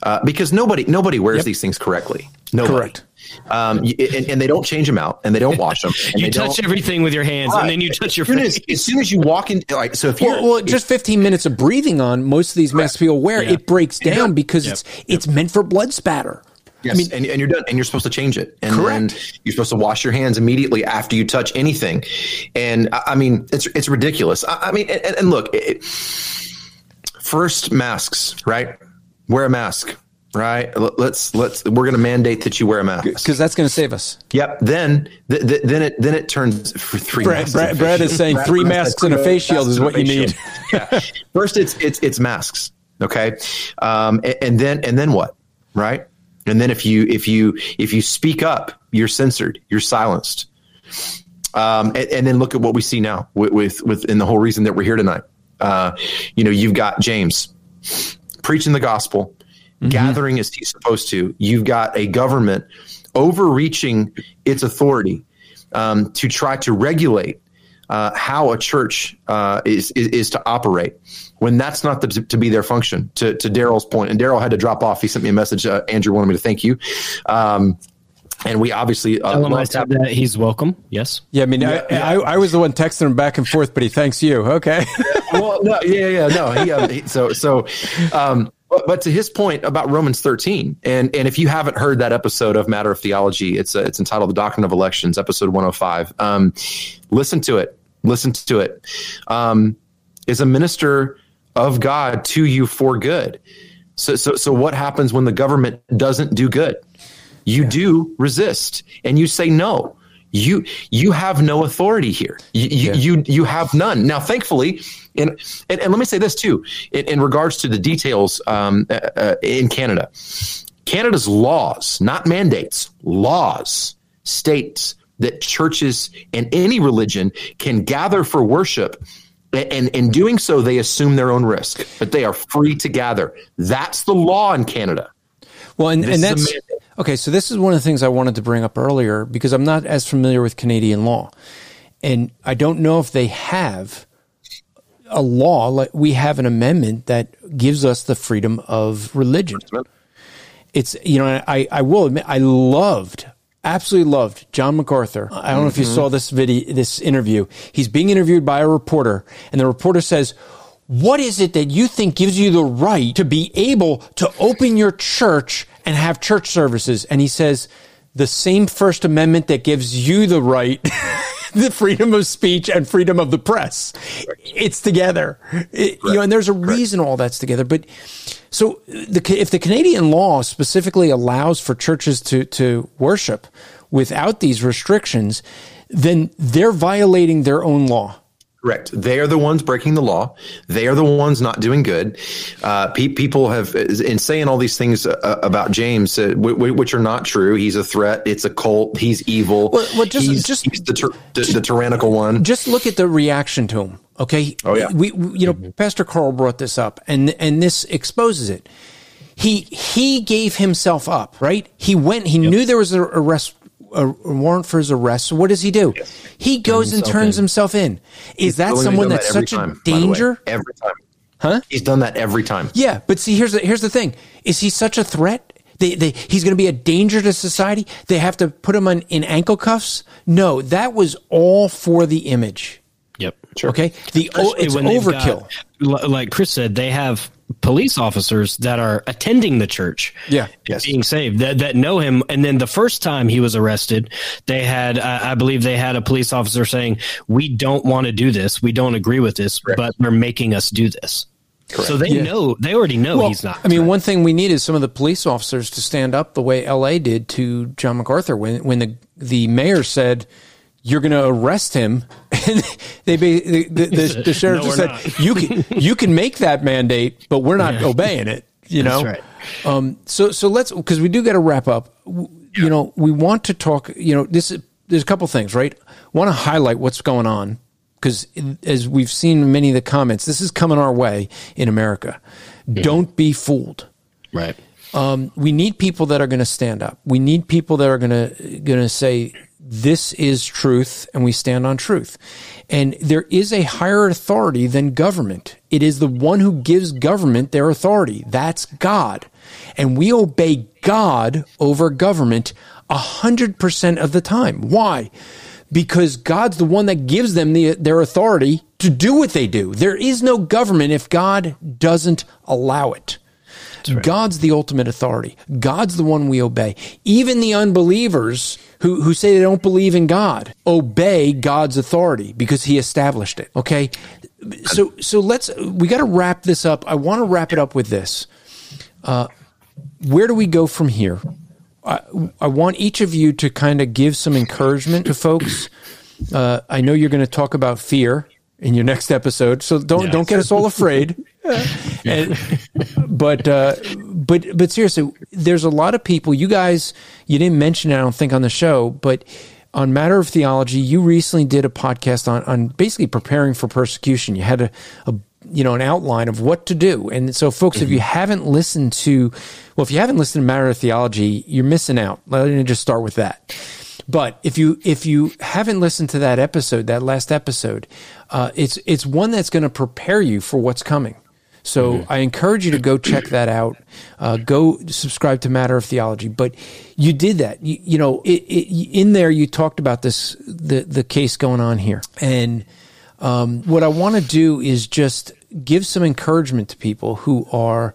uh, because nobody nobody wears these things correctly. Nobody. Correct. Um, and, and they don't change them out, and they don't wash them. And you they touch don't, everything with your hands, and then you touch your as face. as, as soon as you walk in, like so, if you well, well, just 15 minutes of breathing on most of these masks people wear, Yeah. it breaks down because it's it's meant for blood spatter. Yes, I mean, and, and you're done, and you're supposed to change it. And Correct. then you're supposed to wash your hands immediately after you touch anything. And I, I mean, it's it's ridiculous. I, I mean, and, and look, it, first masks, right? Wear a mask, right? Let- Let's let's we're going to mandate that you wear a mask. because that's going to save us. Yep. Then th- th- then it then it turns for three. Brad- masks Brad- and Brad is saying shield. three Brad masks and a face shield masks is what you need. yeah. First, it's it's it's masks. Okay, um, and, and then and then what? Right. And then if you if you if you speak up, you're censored. You're silenced. Um, and, and then look at what we see now with with, with and the whole reason that we're here tonight. Uh, you know, you've got James preaching the gospel, gathering as he's supposed to. You've got a government overreaching its authority um, to try to regulate uh, how a church uh, is, is is to operate when that's not the, to be their function. To to Daryl's point, and Daryl had to drop off. He sent me a message. Uh, Andrew wanted me to thank you, um, and we obviously uh, Tell him I love said that he's welcome. Yes. Yeah, I mean, I, I, I was the one texting him back and forth, but he thanks you. Okay. well, no, yeah, yeah, no. He, um, he, so, so, um, but, but to his point about Romans 13, and and if you haven't heard that episode of Matter of Theology, it's uh, it's entitled "The Doctrine of Elections," episode 105. Um, listen to it. Listen to it. Um, is a minister of God to you for good. So, so, so what happens when the government doesn't do good? You do resist, and you say no. You you have no authority here. You you you, you have none. Now, thankfully, and, and and let me say this too, in, in regards to the details um, uh, uh, in Canada, Canada's laws, not mandates, laws states that churches and any religion can gather for worship. And in doing so, they assume their own risk, but they are free to gather. That's the law in Canada. Well, and, and that's. Okay. So this is one of the things I wanted to bring up earlier because I'm not as familiar with Canadian law, and I don't know if they have a law like we have an amendment that gives us the freedom of religion. It's you know I I will admit I loved absolutely loved John MacArthur. I don't know if you mm-hmm. saw this video this interview. He's being interviewed by a reporter, and the reporter says. What is it that you think gives you the right to be able to open your church and have church services? And he says, the same First Amendment that gives you the right, the freedom of speech and freedom of the press. It's together. It- you know, and there's a reason all that's together. But so the, if the Canadian law specifically allows for churches to, to worship without these restrictions, then they're violating their own law. Correct. They are the ones breaking the law. They are the ones not doing good. Uh, pe- people have, in saying all these things uh, about James, uh, w- w- which are not true. He's a threat. It's a cult. He's evil. Well, well, just- he's, just- he's the, tyr- the, the tyrannical one. just look at the reaction to him. Okay. Oh, yeah. We, we you know, Pastor Carl brought this up and, and this exposes it. He, he gave himself up, right? He went, he knew there was a arrest, a warrant for his arrest. So what does he do? He goes and turns in. himself in. Is that someone that's that such a time, by the way. danger? Every time. Huh? He's done that every time. Yeah, but see, here's the here's the thing: is he such a threat? They, they, he's going to be a danger to society. They have to put him on, in ankle cuffs. No, that was all for the image. Yep. Okay, the Especially it's overkill. got- like Chris said, they have police officers that are attending the church. Yeah. Yes. being saved that, that know him. And then the first time he was arrested, they had, uh, I believe they had a police officer saying, we don't want to do this. We don't agree with this, but they're making us do this. So they know, they already know Well, he's not. I mean, one thing we need is some of the police officers to stand up the way L.A. did to John MacArthur when when the the mayor said. You're going to arrest him, and they be, the, the, the, the sheriff No, just said not. you can you can make that mandate, but we're not obeying it. You know, That's right. Um, so so let's because we do got to wrap up. W- You know, we want to talk. You know, this is- there's a couple things, right? Want to highlight what's going on because as we've seen in many of the comments, this is coming our way in America. Don't be fooled. right. Um, we need people that are going to stand up. We need people that are going to going to say this is truth, and we stand on truth. And there is a higher authority than government. It is the one who gives government their authority. That's God, and we obey God over government a hundred percent of the time. Why? Because God's the one that gives them the, their authority to do what they do. There is no government if God doesn't allow it. Right. God's the ultimate authority. God's the one we obey. Even the unbelievers who, who say they don't believe in God obey God's authority because he established it. Okay. So, so let's, we got to wrap this up. I want to wrap it up with this. Uh, where do we go from here? I, I want each of you to kind of give some encouragement to folks. Uh, I know you're going to talk about fear in your next episode, so don't yes. don't get us all afraid. and, but uh, but but seriously, there's a lot of people. You guys, you didn't mention it, I don't think, on the show, but on matter of theology, you recently did a podcast on on basically preparing for persecution. You had a, a you know an outline of what to do, and so folks, mm-hmm. if you mm-hmm. haven't listened to, well, if you haven't listened to matter of theology, you're missing out. Let me just start with that. But if you if you haven't listened to that episode, that last episode, uh, it's it's one that's going to prepare you for what's coming. So mm-hmm. I encourage you to go check that out. Uh, go subscribe to Matter of Theology. But you did that. You, you know, it, it, in there you talked about this the the case going on here, and um, what I want to do is just give some encouragement to people who are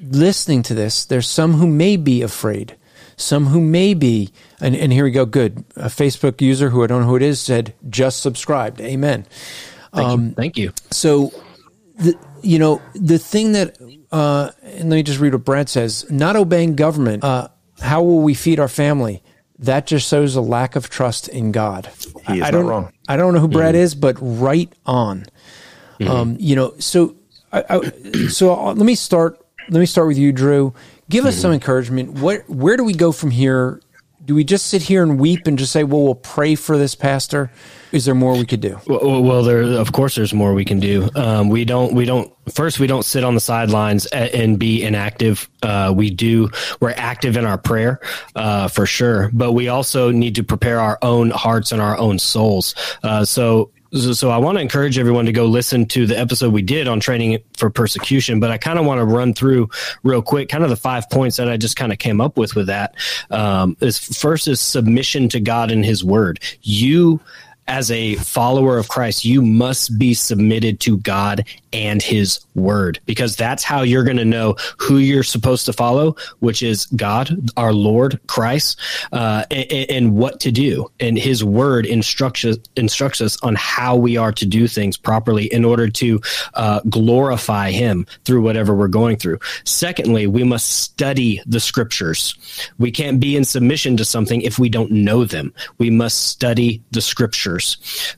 listening to this. There's some who may be afraid, some who may be, and, and here we go. Good. A Facebook user who I don't know who it is said just subscribed. Amen. Thank um, you. Thank you. So the, you know, the thing that, uh, and let me just read what Brad says not obeying government, uh, how will we feed our family? That just shows a lack of trust in God. He is I, don't, wrong. I don't know who Brad mm-hmm. is, but right on. Mm-hmm. Um, you know, so, I, I, so let me start. Let me start with you, Drew. Give us mm-hmm. some encouragement. Where where do we go from here? Do we just sit here and weep and just say, "Well, we'll pray for this pastor"? Is there more we could do? Well, well there of course there's more we can do. Um, we don't we don't first we don't sit on the sidelines and be inactive. Uh, we do we're active in our prayer uh, for sure, but we also need to prepare our own hearts and our own souls. Uh, so so I want to encourage everyone to go listen to the episode we did on training for persecution, but I kind of want to run through real quick, kind of the five points that I just kind of came up with with that. Um, is first is submission to God and His Word. You as a follower of Christ, you must be submitted to God and his word because that's how you're going to know who you're supposed to follow, which is God, our Lord Christ, uh, and, and, what to do. And his word instructs us, instructs us on how we are to do things properly in order to uh, glorify him through whatever we're going through. Secondly, we must study the scriptures. We can't be in submission to something if we don't know them. We must study the scriptures.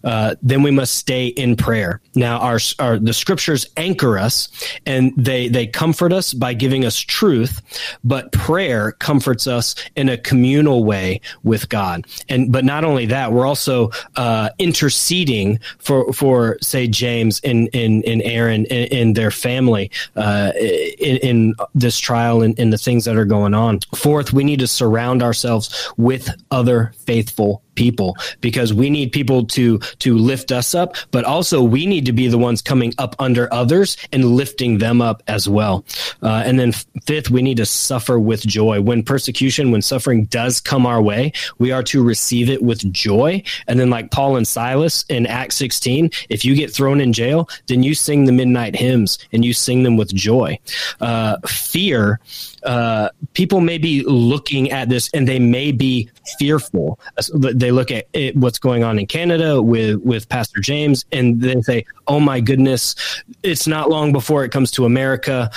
Uh, then we must stay in prayer. Now, our, our the scriptures anchor us and they they comfort us by giving us truth but prayer comforts us in a communal way with god and but not only that we're also uh, interceding for for say james and and, and Erin and, and their family uh, in, in, this trial and in the things that are going on fourth we need to surround ourselves with other faithful people because we need people to to lift us up but also we need to be the ones coming up under others and lifting them up as well. Uh, and then fifth we need to suffer with joy. When persecution when suffering does come our way we are to receive it with joy. And then like paul and silas in acts 16 if you get thrown in jail then you sing the midnight hymns and you sing them with joy. Uh, fear uh, people may be looking at this and they may be fearful. They look at it, what's going on in Canada with with Pastor James, and they say, "Oh my goodness, it's not long before it comes to America."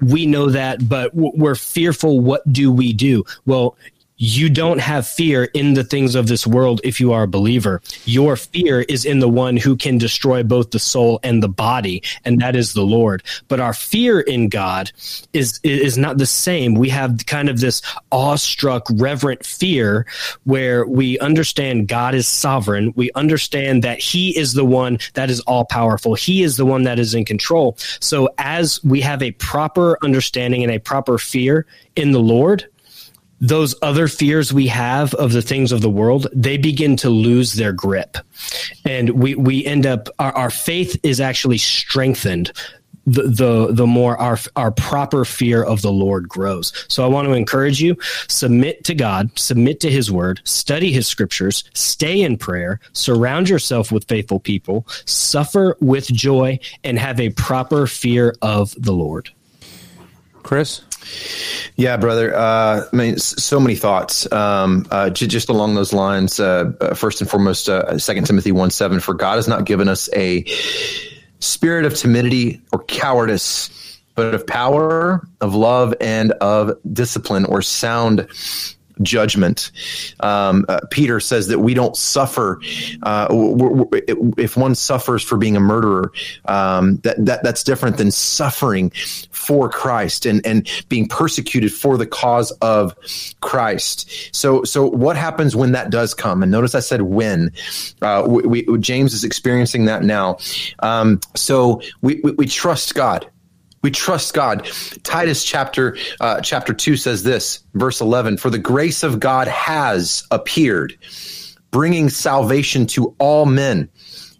We know that, but we're fearful. What do we do? Well, you don't have fear in the things of this world if you are a believer. Your fear is in the one who can destroy both the soul and the body, and that is the Lord. But our fear in God is is not the same. We have kind of this awestruck, reverent fear where we understand God is sovereign. We understand that He is the one that is all powerful. He is the one that is in control. So as we have a proper understanding and a proper fear in the Lord, those other fears we have of the things of the world, they begin to lose their grip. And we, we end up, our, our faith is actually strengthened the, the the more our our proper fear of the Lord grows. So I want to encourage you: submit to God, submit to His Word, study His Scriptures, stay in prayer, surround yourself with faithful people, suffer with joy, and have a proper fear of the Lord. Chris. Yeah, brother. Uh, I mean, so many thoughts. Um, uh, j- just along those lines. Uh, uh first and foremost, uh, Second Timothy one seven. For God has not given us a spirit of timidity or cowardice, but of power, of love, and of discipline or sound judgment. Um, uh, Peter says that we don't suffer uh, we're, we're, if one suffers for being a murderer. Um, that that that's different than suffering for Christ and and being persecuted for the cause of Christ. So so what happens when that does come? And notice I said when. Uh, we, we, James is experiencing that now. Um, so we, we, we trust God. We trust God. Titus chapter uh, chapter two says this, verse eleven: "For the grace of God has appeared, bringing salvation to all men."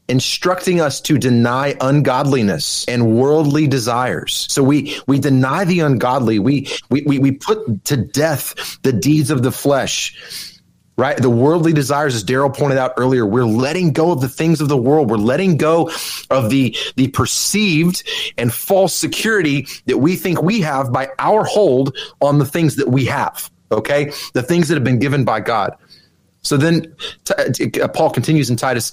instructing us to deny ungodliness and worldly desires. So we we deny the ungodly. We we we, we put to death the deeds of the flesh right? The worldly desires, as Daryl pointed out earlier, we're letting go of the things of the world. We're letting go of the, the perceived and false security that we think we have by our hold on the things that we have. Okay. The things that have been given by God. So then t- uh, Paul continues in Titus,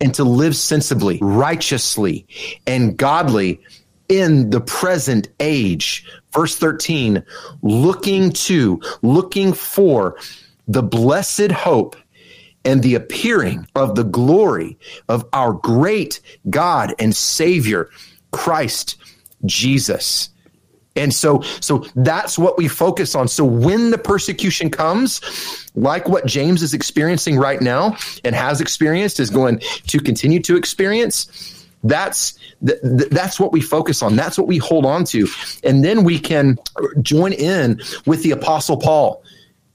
and to live sensibly, righteously, and godly in the present age. Verse 13, looking to, looking for the blessed hope and the appearing of the glory of our great God and Savior, Christ Jesus. And so, so that's what we focus on. So when the persecution comes, like what James is experiencing right now and has experienced, is going to continue to experience, that's th- th- that's what we focus on. That's what we hold on to, and then we can join in with the Apostle Paul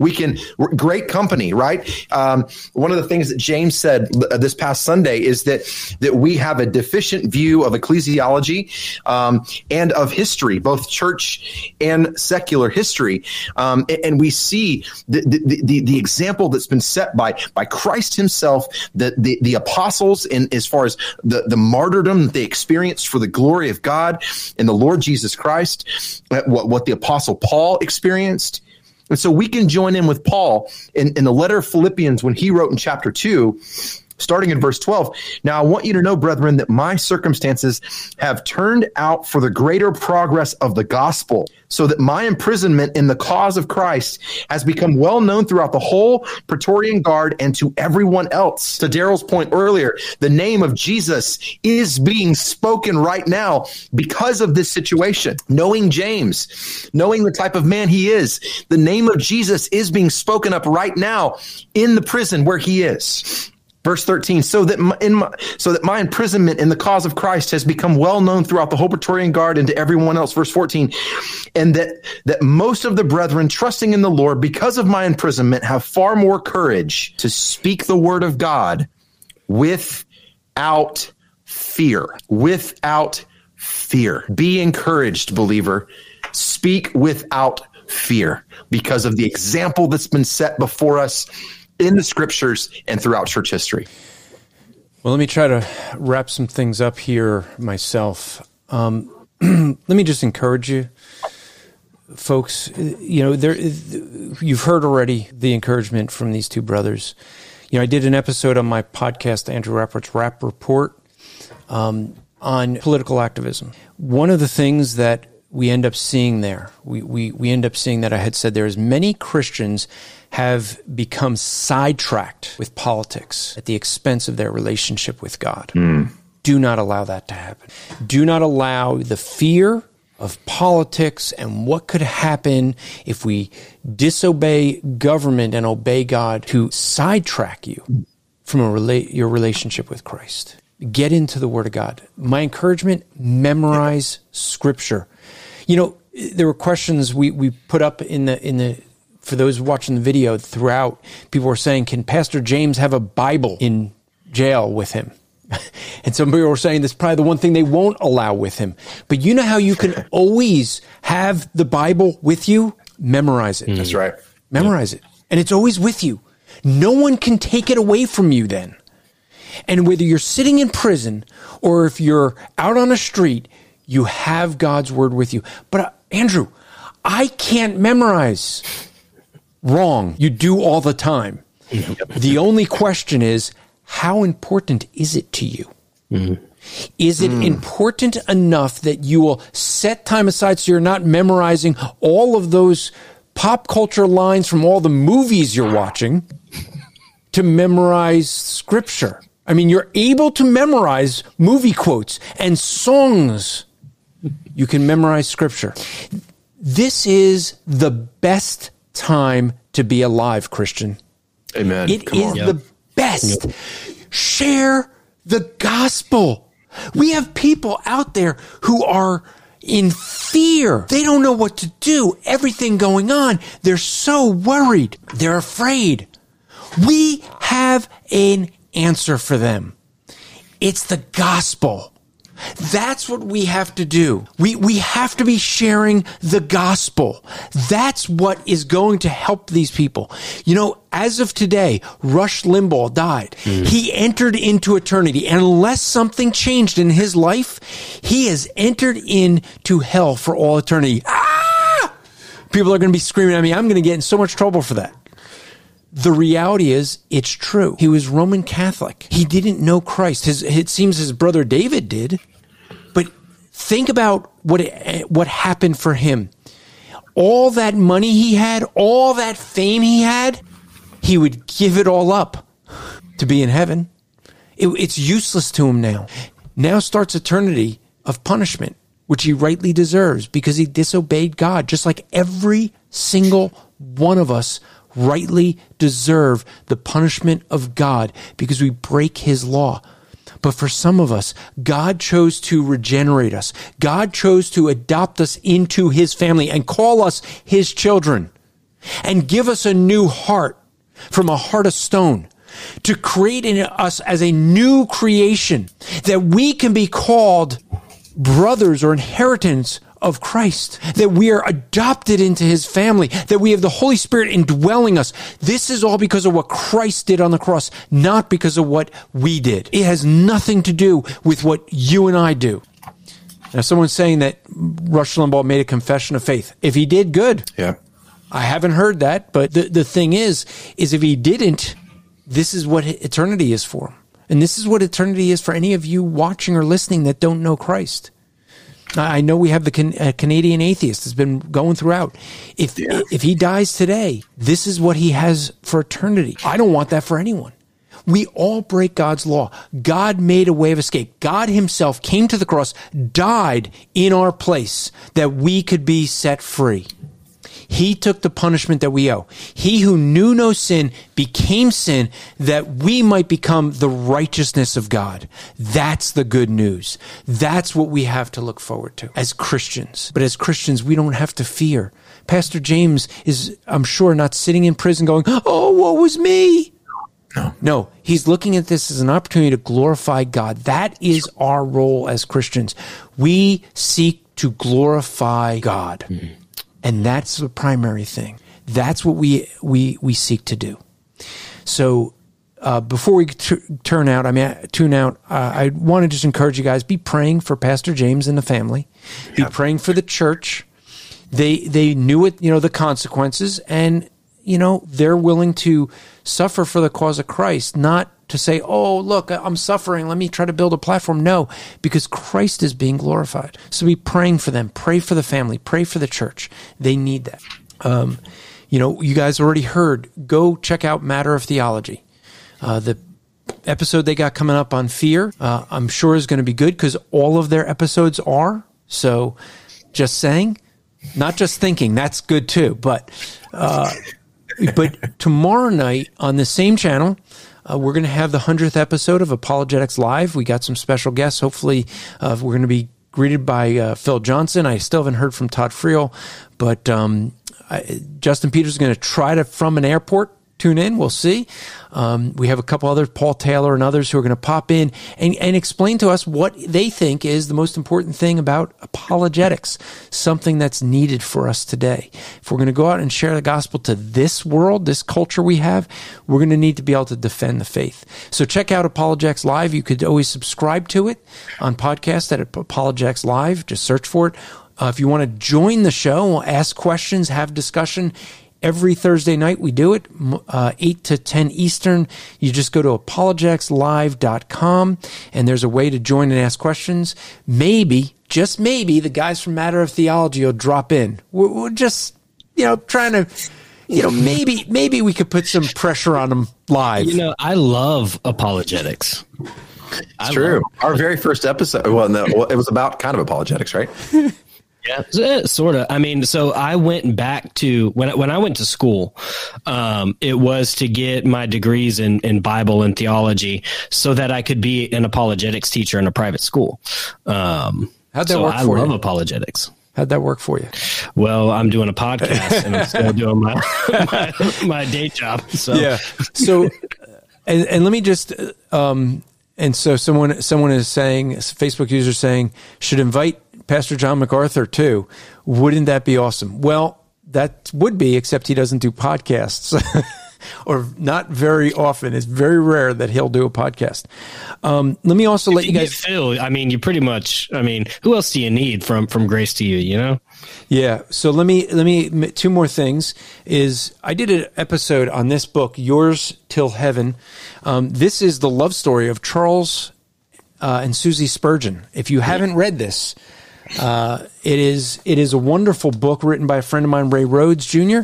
we can great company, right? Um, one of the things that James said this past Sunday is that that we have a deficient view of ecclesiology um, and of history, both church and secular history, um, and, and, we see the, the, the the example that's been set by by Christ Himself, the the, the apostles, in as far as the the martyrdom that they experienced for the glory of God and the Lord Jesus Christ, what what the apostle Paul experienced and so we can join in with Paul in, in the letter of Philippians when he wrote in chapter 2 starting in verse 12. Now, I want you to know, brethren, that my circumstances have turned out for the greater progress of the gospel, so that my imprisonment in the cause of Christ has become well known throughout the whole Praetorian Guard and to everyone else. To Daryl's point earlier, the name of Jesus is being spoken right now because of this situation. Knowing James, knowing the type of man he is, the name of Jesus is being spoken up right now in the prison where he is. Verse 13, so that my, in my, so that my imprisonment in the cause of Christ has become well known throughout the whole Praetorian Guard and to everyone else. Verse 14, and that, that most of the brethren trusting in the Lord because of my imprisonment have far more courage to speak the word of God without fear, without fear. Be encouraged, believer. Speak without fear because of the example that's been set before us in the scriptures and throughout church history. Well, let me try to wrap some things up here myself. Um, let me just encourage you, folks. You know, there you've heard already the encouragement from these two brothers. You know, I did an episode on my podcast, Andrew Rappaport's Rapp Report, um, on political activism. One of the things that we end up seeing there. We, we, we end up seeing that I had said there is many Christians have become sidetracked with politics at the expense of their relationship with God. Hmm. Do not allow that to happen. Do not allow the fear of politics and what could happen if we disobey government and obey God to sidetrack you from a rela- your relationship with Christ. Get into the Word of God. My encouragement: memorize Scripture. You know, there were questions we, we put up in the in the for those watching the video throughout. People were saying, "Can Pastor James have a Bible in jail with him?" And some people were saying that's probably the one thing they won't allow with him. But you know how you can always have the Bible with you? Memorize it. That's right. Memorize it. And it's always with you. No one can take it away from you then. And whether you're sitting in prison or if you're out on a street, you have God's word with you. But uh, Andrew, I can't memorize. Wrong. You do all the time. The only question is, how important is it to you? Is it important enough that you will set time aside so you're not memorizing all of those pop culture lines from all the movies you're watching to memorize scripture? I mean, you're able to memorize movie quotes and songs. You can memorize scripture. This is the best time to be alive, Christian. Amen. It Come is on. the best. Share the gospel. We have people out there who are in fear. They don't know what to do. Everything going on. They're so worried. They're afraid. We have an answer for them. It's the gospel. That's what we have to do. We, we have to be sharing the gospel. That's what is going to help these people. You know, as of today, Rush Limbaugh died. He entered into eternity. And unless something changed in his life, he has entered into hell for all eternity. Ah! People are going to be screaming at me. I'm going to get in so much trouble for that. The reality is, it's true. He was Roman Catholic. He didn't know Christ. His, it seems his brother David did. But think about what it, what happened for him. All that money he had, all that fame he had, he would give it all up to be in heaven. It, it's useless to him now. Now starts eternity of punishment, which he rightly deserves because he disobeyed God, just like every single one of us rightly deserve the punishment of God because we break his law. But for some of us, God chose to regenerate us. God chose to adopt us into his family and call us his children and give us a new heart from a heart of stone to create in us as a new creation that we can be called brothers or inheritance of Christ, that we are adopted into his family, that we have the Holy Spirit indwelling us. This is all because of what Christ did on the cross, not because of what we did. It has nothing to do with what you and I do. Now, someone's saying that Rush Limbaugh made a confession of faith. If he did, good. yeah. I haven't heard that, but the, the thing is, is if he didn't, this is what eternity is for. And this is what eternity is for any of you watching or listening that don't know Christ. I know we have the can, uh, Canadian atheist that's been going throughout. If if he dies today, this is what he has for eternity. I don't want that for anyone. We all break God's law. God made a way of escape. God himself came to the cross, died in our place that we could be set free. He took the punishment that we owe. He who knew no sin became sin that we might become the righteousness of God. That's the good news. That's what we have to look forward to as Christians. But as Christians, we don't have to fear. Pastor James is, I'm sure, not sitting in prison going, Oh, what was me? No. No, he's looking at this as an opportunity to glorify God. That is our role as Christians. We seek to glorify God. Mm-hmm. And that's the primary thing. That's what we we we seek to do. So uh, before we t- turn out, I mean, uh, tune out. Uh, I want to just encourage you guys: be praying for Pastor James and the family. Be praying for the church. They they knew it, you know, the consequences, and you know they're willing to suffer for the cause of Christ, not to say, oh, look, I'm suffering. Let me try to build a platform. No, because Christ is being glorified. So be praying for them. Pray for the family. Pray for the church. They need that. Um, you know, you guys already heard. Go check out Matter of Theology. Uh, the episode they got coming up on fear, uh, I'm sure is going to be good because all of their episodes are. So just saying, not just thinking, that's good too. But, uh, but tomorrow night on the same channel, uh, we're going to have the 100th episode of Apologetics Live. We got some special guests. Hopefully, uh, we're going to be greeted by uh, Phil Johnson. I still haven't heard from Todd Friel, but um, I, Justin Peters is going to try to, from an airport, tune in. We'll see. Um, we have a couple others, Paul Taylor and others, who are going to pop in and, and explain to us what they think is the most important thing about apologetics, something that's needed for us today. If we're going to go out and share the gospel to this world, this culture we have, we're going to need to be able to defend the faith. So check out Apologetics Live. You could always subscribe to it on podcast at Apologetics Live. Just search for it. Uh, if you want to join the show, ask questions, have discussion, every Thursday night. We do it uh, 8 to 10 Eastern. You just go to apologeticslive.com and there's a way to join and ask questions. Maybe, just maybe, the guys from Matter of Theology will drop in. We're, we're just, you know, trying to. You know, maybe maybe we could put some pressure on them live. You know, I love apologetics. It's I true. Our very first episode, well, no, it was about kind of apologetics, right? Yeah, eh, sort of. I mean, so I went back to when when I went to school. Um, it was to get my degrees in in Bible and theology, so that I could be an apologetics teacher in a private school. Um, How'd that so work I for love you? apologetics. How'd that work for you? Well, I'm doing a podcast and I'm still doing my, my, my day job. So yeah. So, and, and let me just um, and so someone someone is saying Facebook user saying should invite Pastor John MacArthur too. Wouldn't that be awesome? Well, that would be, except he doesn't do podcasts. or not very often. It's very rare that he'll do a podcast. Um, let me also let you guys. Phil, I mean, you pretty much. I mean, who else do you need from from Grace to you? You know. Yeah. So let me let me two more things. Is I did an episode on this book, Yours Till Heaven. Um, this is the love story of Charles uh, and Susie Spurgeon. If you haven't read this. Uh, it is it is a wonderful book written by a friend of mine, Ray Rhodes Jr.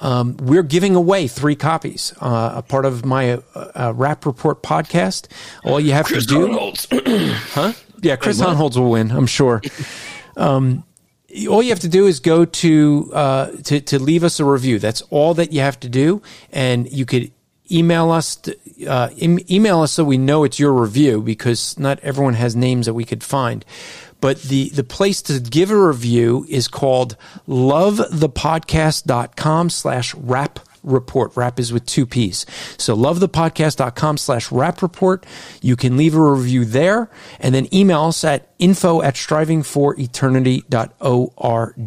Um, we're giving away three copies, uh, a part of my uh, uh Rapp Report podcast. All you have Chris to do, huh? Yeah, Chris Hohnholz will win, I'm sure. Um, all you have to do is go to, uh, to to leave us a review. That's all that you have to do, and you could email us uh, email us so we know it's your review because not everyone has names that we could find but the, the place to give a review is called lovethepodcast.com slash Rapp Report. Rapp is with two P's. So lovethepodcast.com slash Rapp Report. You can leave a review there and then email us at info at strivingforeternity.org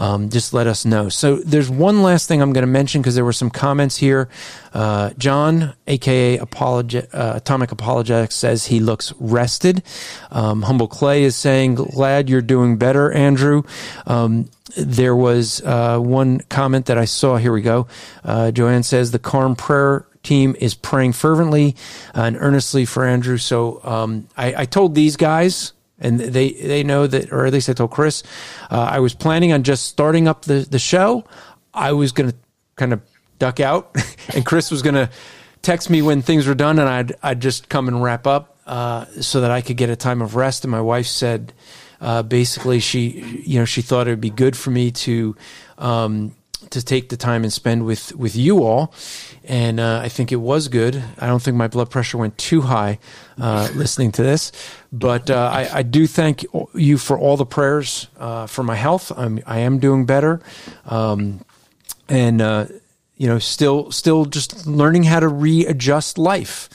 um, just let us know. So there's one last thing I'm going to mention because there were some comments here. Uh, John, aka uh, Atomic Apologetics, says he looks rested. Um, Humble Clay is saying, "Glad you're doing better, Andrew." Um, there was uh, one comment that I saw. Here we go. Uh, Joanne says the Carm prayer team is praying fervently and earnestly for Andrew. So um, I, I, told these guys and they they know that, or at least I told Chris, uh, I was planning on just starting up the the show. I was going to kind of duck out, and Chris was going to text me when things were done, and I'd I'd just come and wrap up uh, so that I could get a time of rest. And my wife said, uh, basically, she you know she thought it would be good for me to. Um, to take the time and spend with with you all, and uh, I think it was good. I don't think my blood pressure went too high uh, listening to this, but uh, I, I, do thank you for all the prayers uh, for my health. I'm I am doing better, um, and uh, you know still still just learning how to readjust life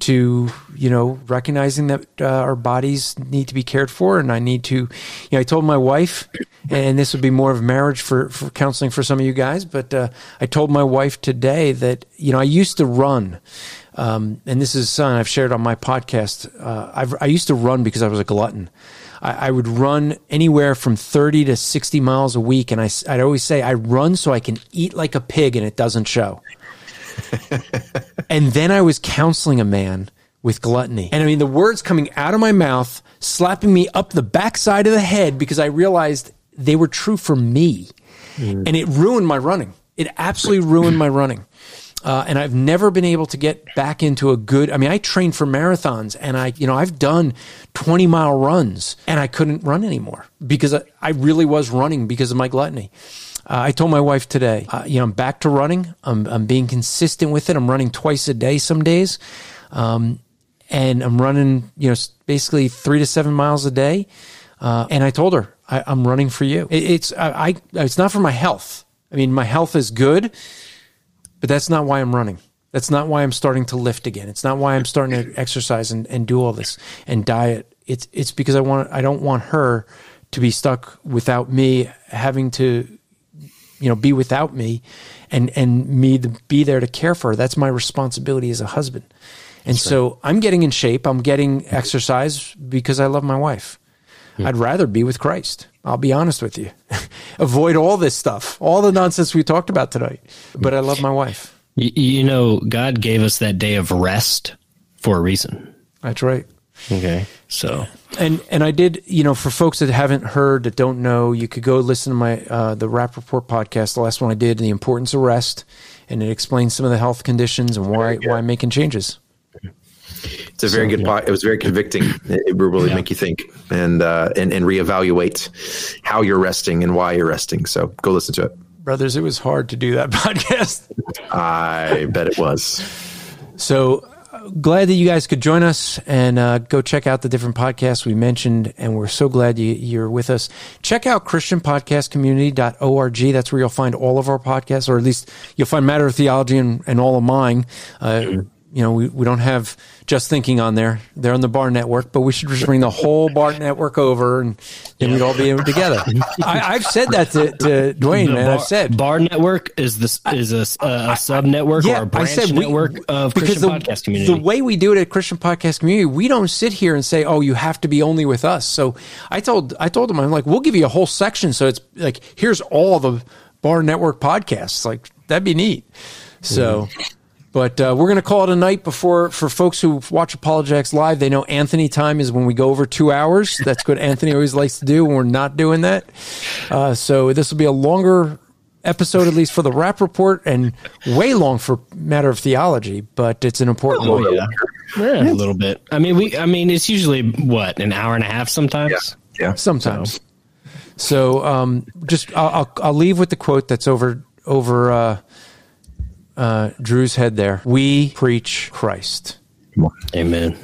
to you know recognizing that uh, our bodies need to be cared for and i need to you know i told my wife and this would be more of marriage for, for counseling for some of you guys but uh, i told my wife today that you know i used to run um, and this is something i've shared on my podcast uh, i used to run because i was a glutton. I, I, would run anywhere from 30 to 60 miles a week and I, i'd always say i run so i can eat like a pig and it doesn't show And then I was counseling a man with gluttony. And I mean, the words coming out of my mouth, slapping me up the backside of the head because I realized they were true for me. Mm. And it ruined my running. It absolutely ruined my running. Uh, and I've never been able to get back into a good. I mean, I trained for marathons, and I, you know, I've done twenty mile runs, and I couldn't run anymore because I, I really was running because of my gluttony. Uh, I told my wife today, uh, you know, I'm back to running. I'm, I'm being consistent with it. I'm running twice a day some days, um, and I'm running, you know, basically three to seven miles a day. Uh, and I told her, I, am running for you. It, it's I, I, it's not for my health. I mean, my health is good but that's not why I'm running. That's not why I'm starting to lift again. It's not why I'm starting to exercise and, and do all this and diet. It's it's because I want I don't want her to be stuck without me having to you know be without me and and me to be there to care for her. That's my responsibility as a husband. And That's so right. I'm getting in shape. I'm getting exercise because I love my wife. Hmm. I'd rather be with Christ. I'll be honest with you. Avoid all this stuff, all the nonsense we talked about tonight. But I love my wife. You, you know, God gave us that day of rest for a reason. That's right. Okay. So and and I did, you know, for folks that haven't heard that don't know, you could go listen to my uh, the Rapp Report podcast, the last one I did, the importance of rest, and it explains some of the health conditions and why why I'm making changes. It's a very so, good. Yeah. it was very convicting. It will really yeah. make you think and uh, and and reevaluate how you're resting and why you're resting. So go listen to it, brothers. It was hard to do that podcast. I bet it was. So glad that you guys could join us and uh, go check out the different podcasts we mentioned. And we're so glad you, you're with us. Check out ChristianPodcastCommunity.org. That's where you'll find all of our podcasts, or at least you'll find Matter of Theology and, and all of mine. Uh, you know, we, we don't have just thinking on there. They're on the Bar Network, but we should just bring the whole Bar Network over and then we'd all be together. I, have said that to, to Dwayne, the man. Bar, I've said Bar Network is this is a, a, a sub network yeah, or a branch I said we, network of Christian the, Podcast Community. The way we do it at Christian Podcast Community, we don't sit here and say, "Oh, you have to be only with us." So I told I told them I'm like, we'll give you a whole section, so it's like here's all the Bar Network podcasts. Like that'd be neat. So. Mm. But uh, we're going to call it a night before for folks who watch Apologetics live. They know Anthony time is when we go over two hours. That's what Anthony always likes to do when we're not doing that. Uh, so this will be a longer episode, at least for the Rapp Report, and way long for matter of theology. But it's an important oh, one. Yeah. yeah. a little bit. I mean, we. I mean, it's usually what an hour and a half sometimes. Yeah, yeah. sometimes. So, so um, just I'll, I'll, I'll leave with the quote that's over over. Uh, uh, Drew's head there. We preach Christ. Amen.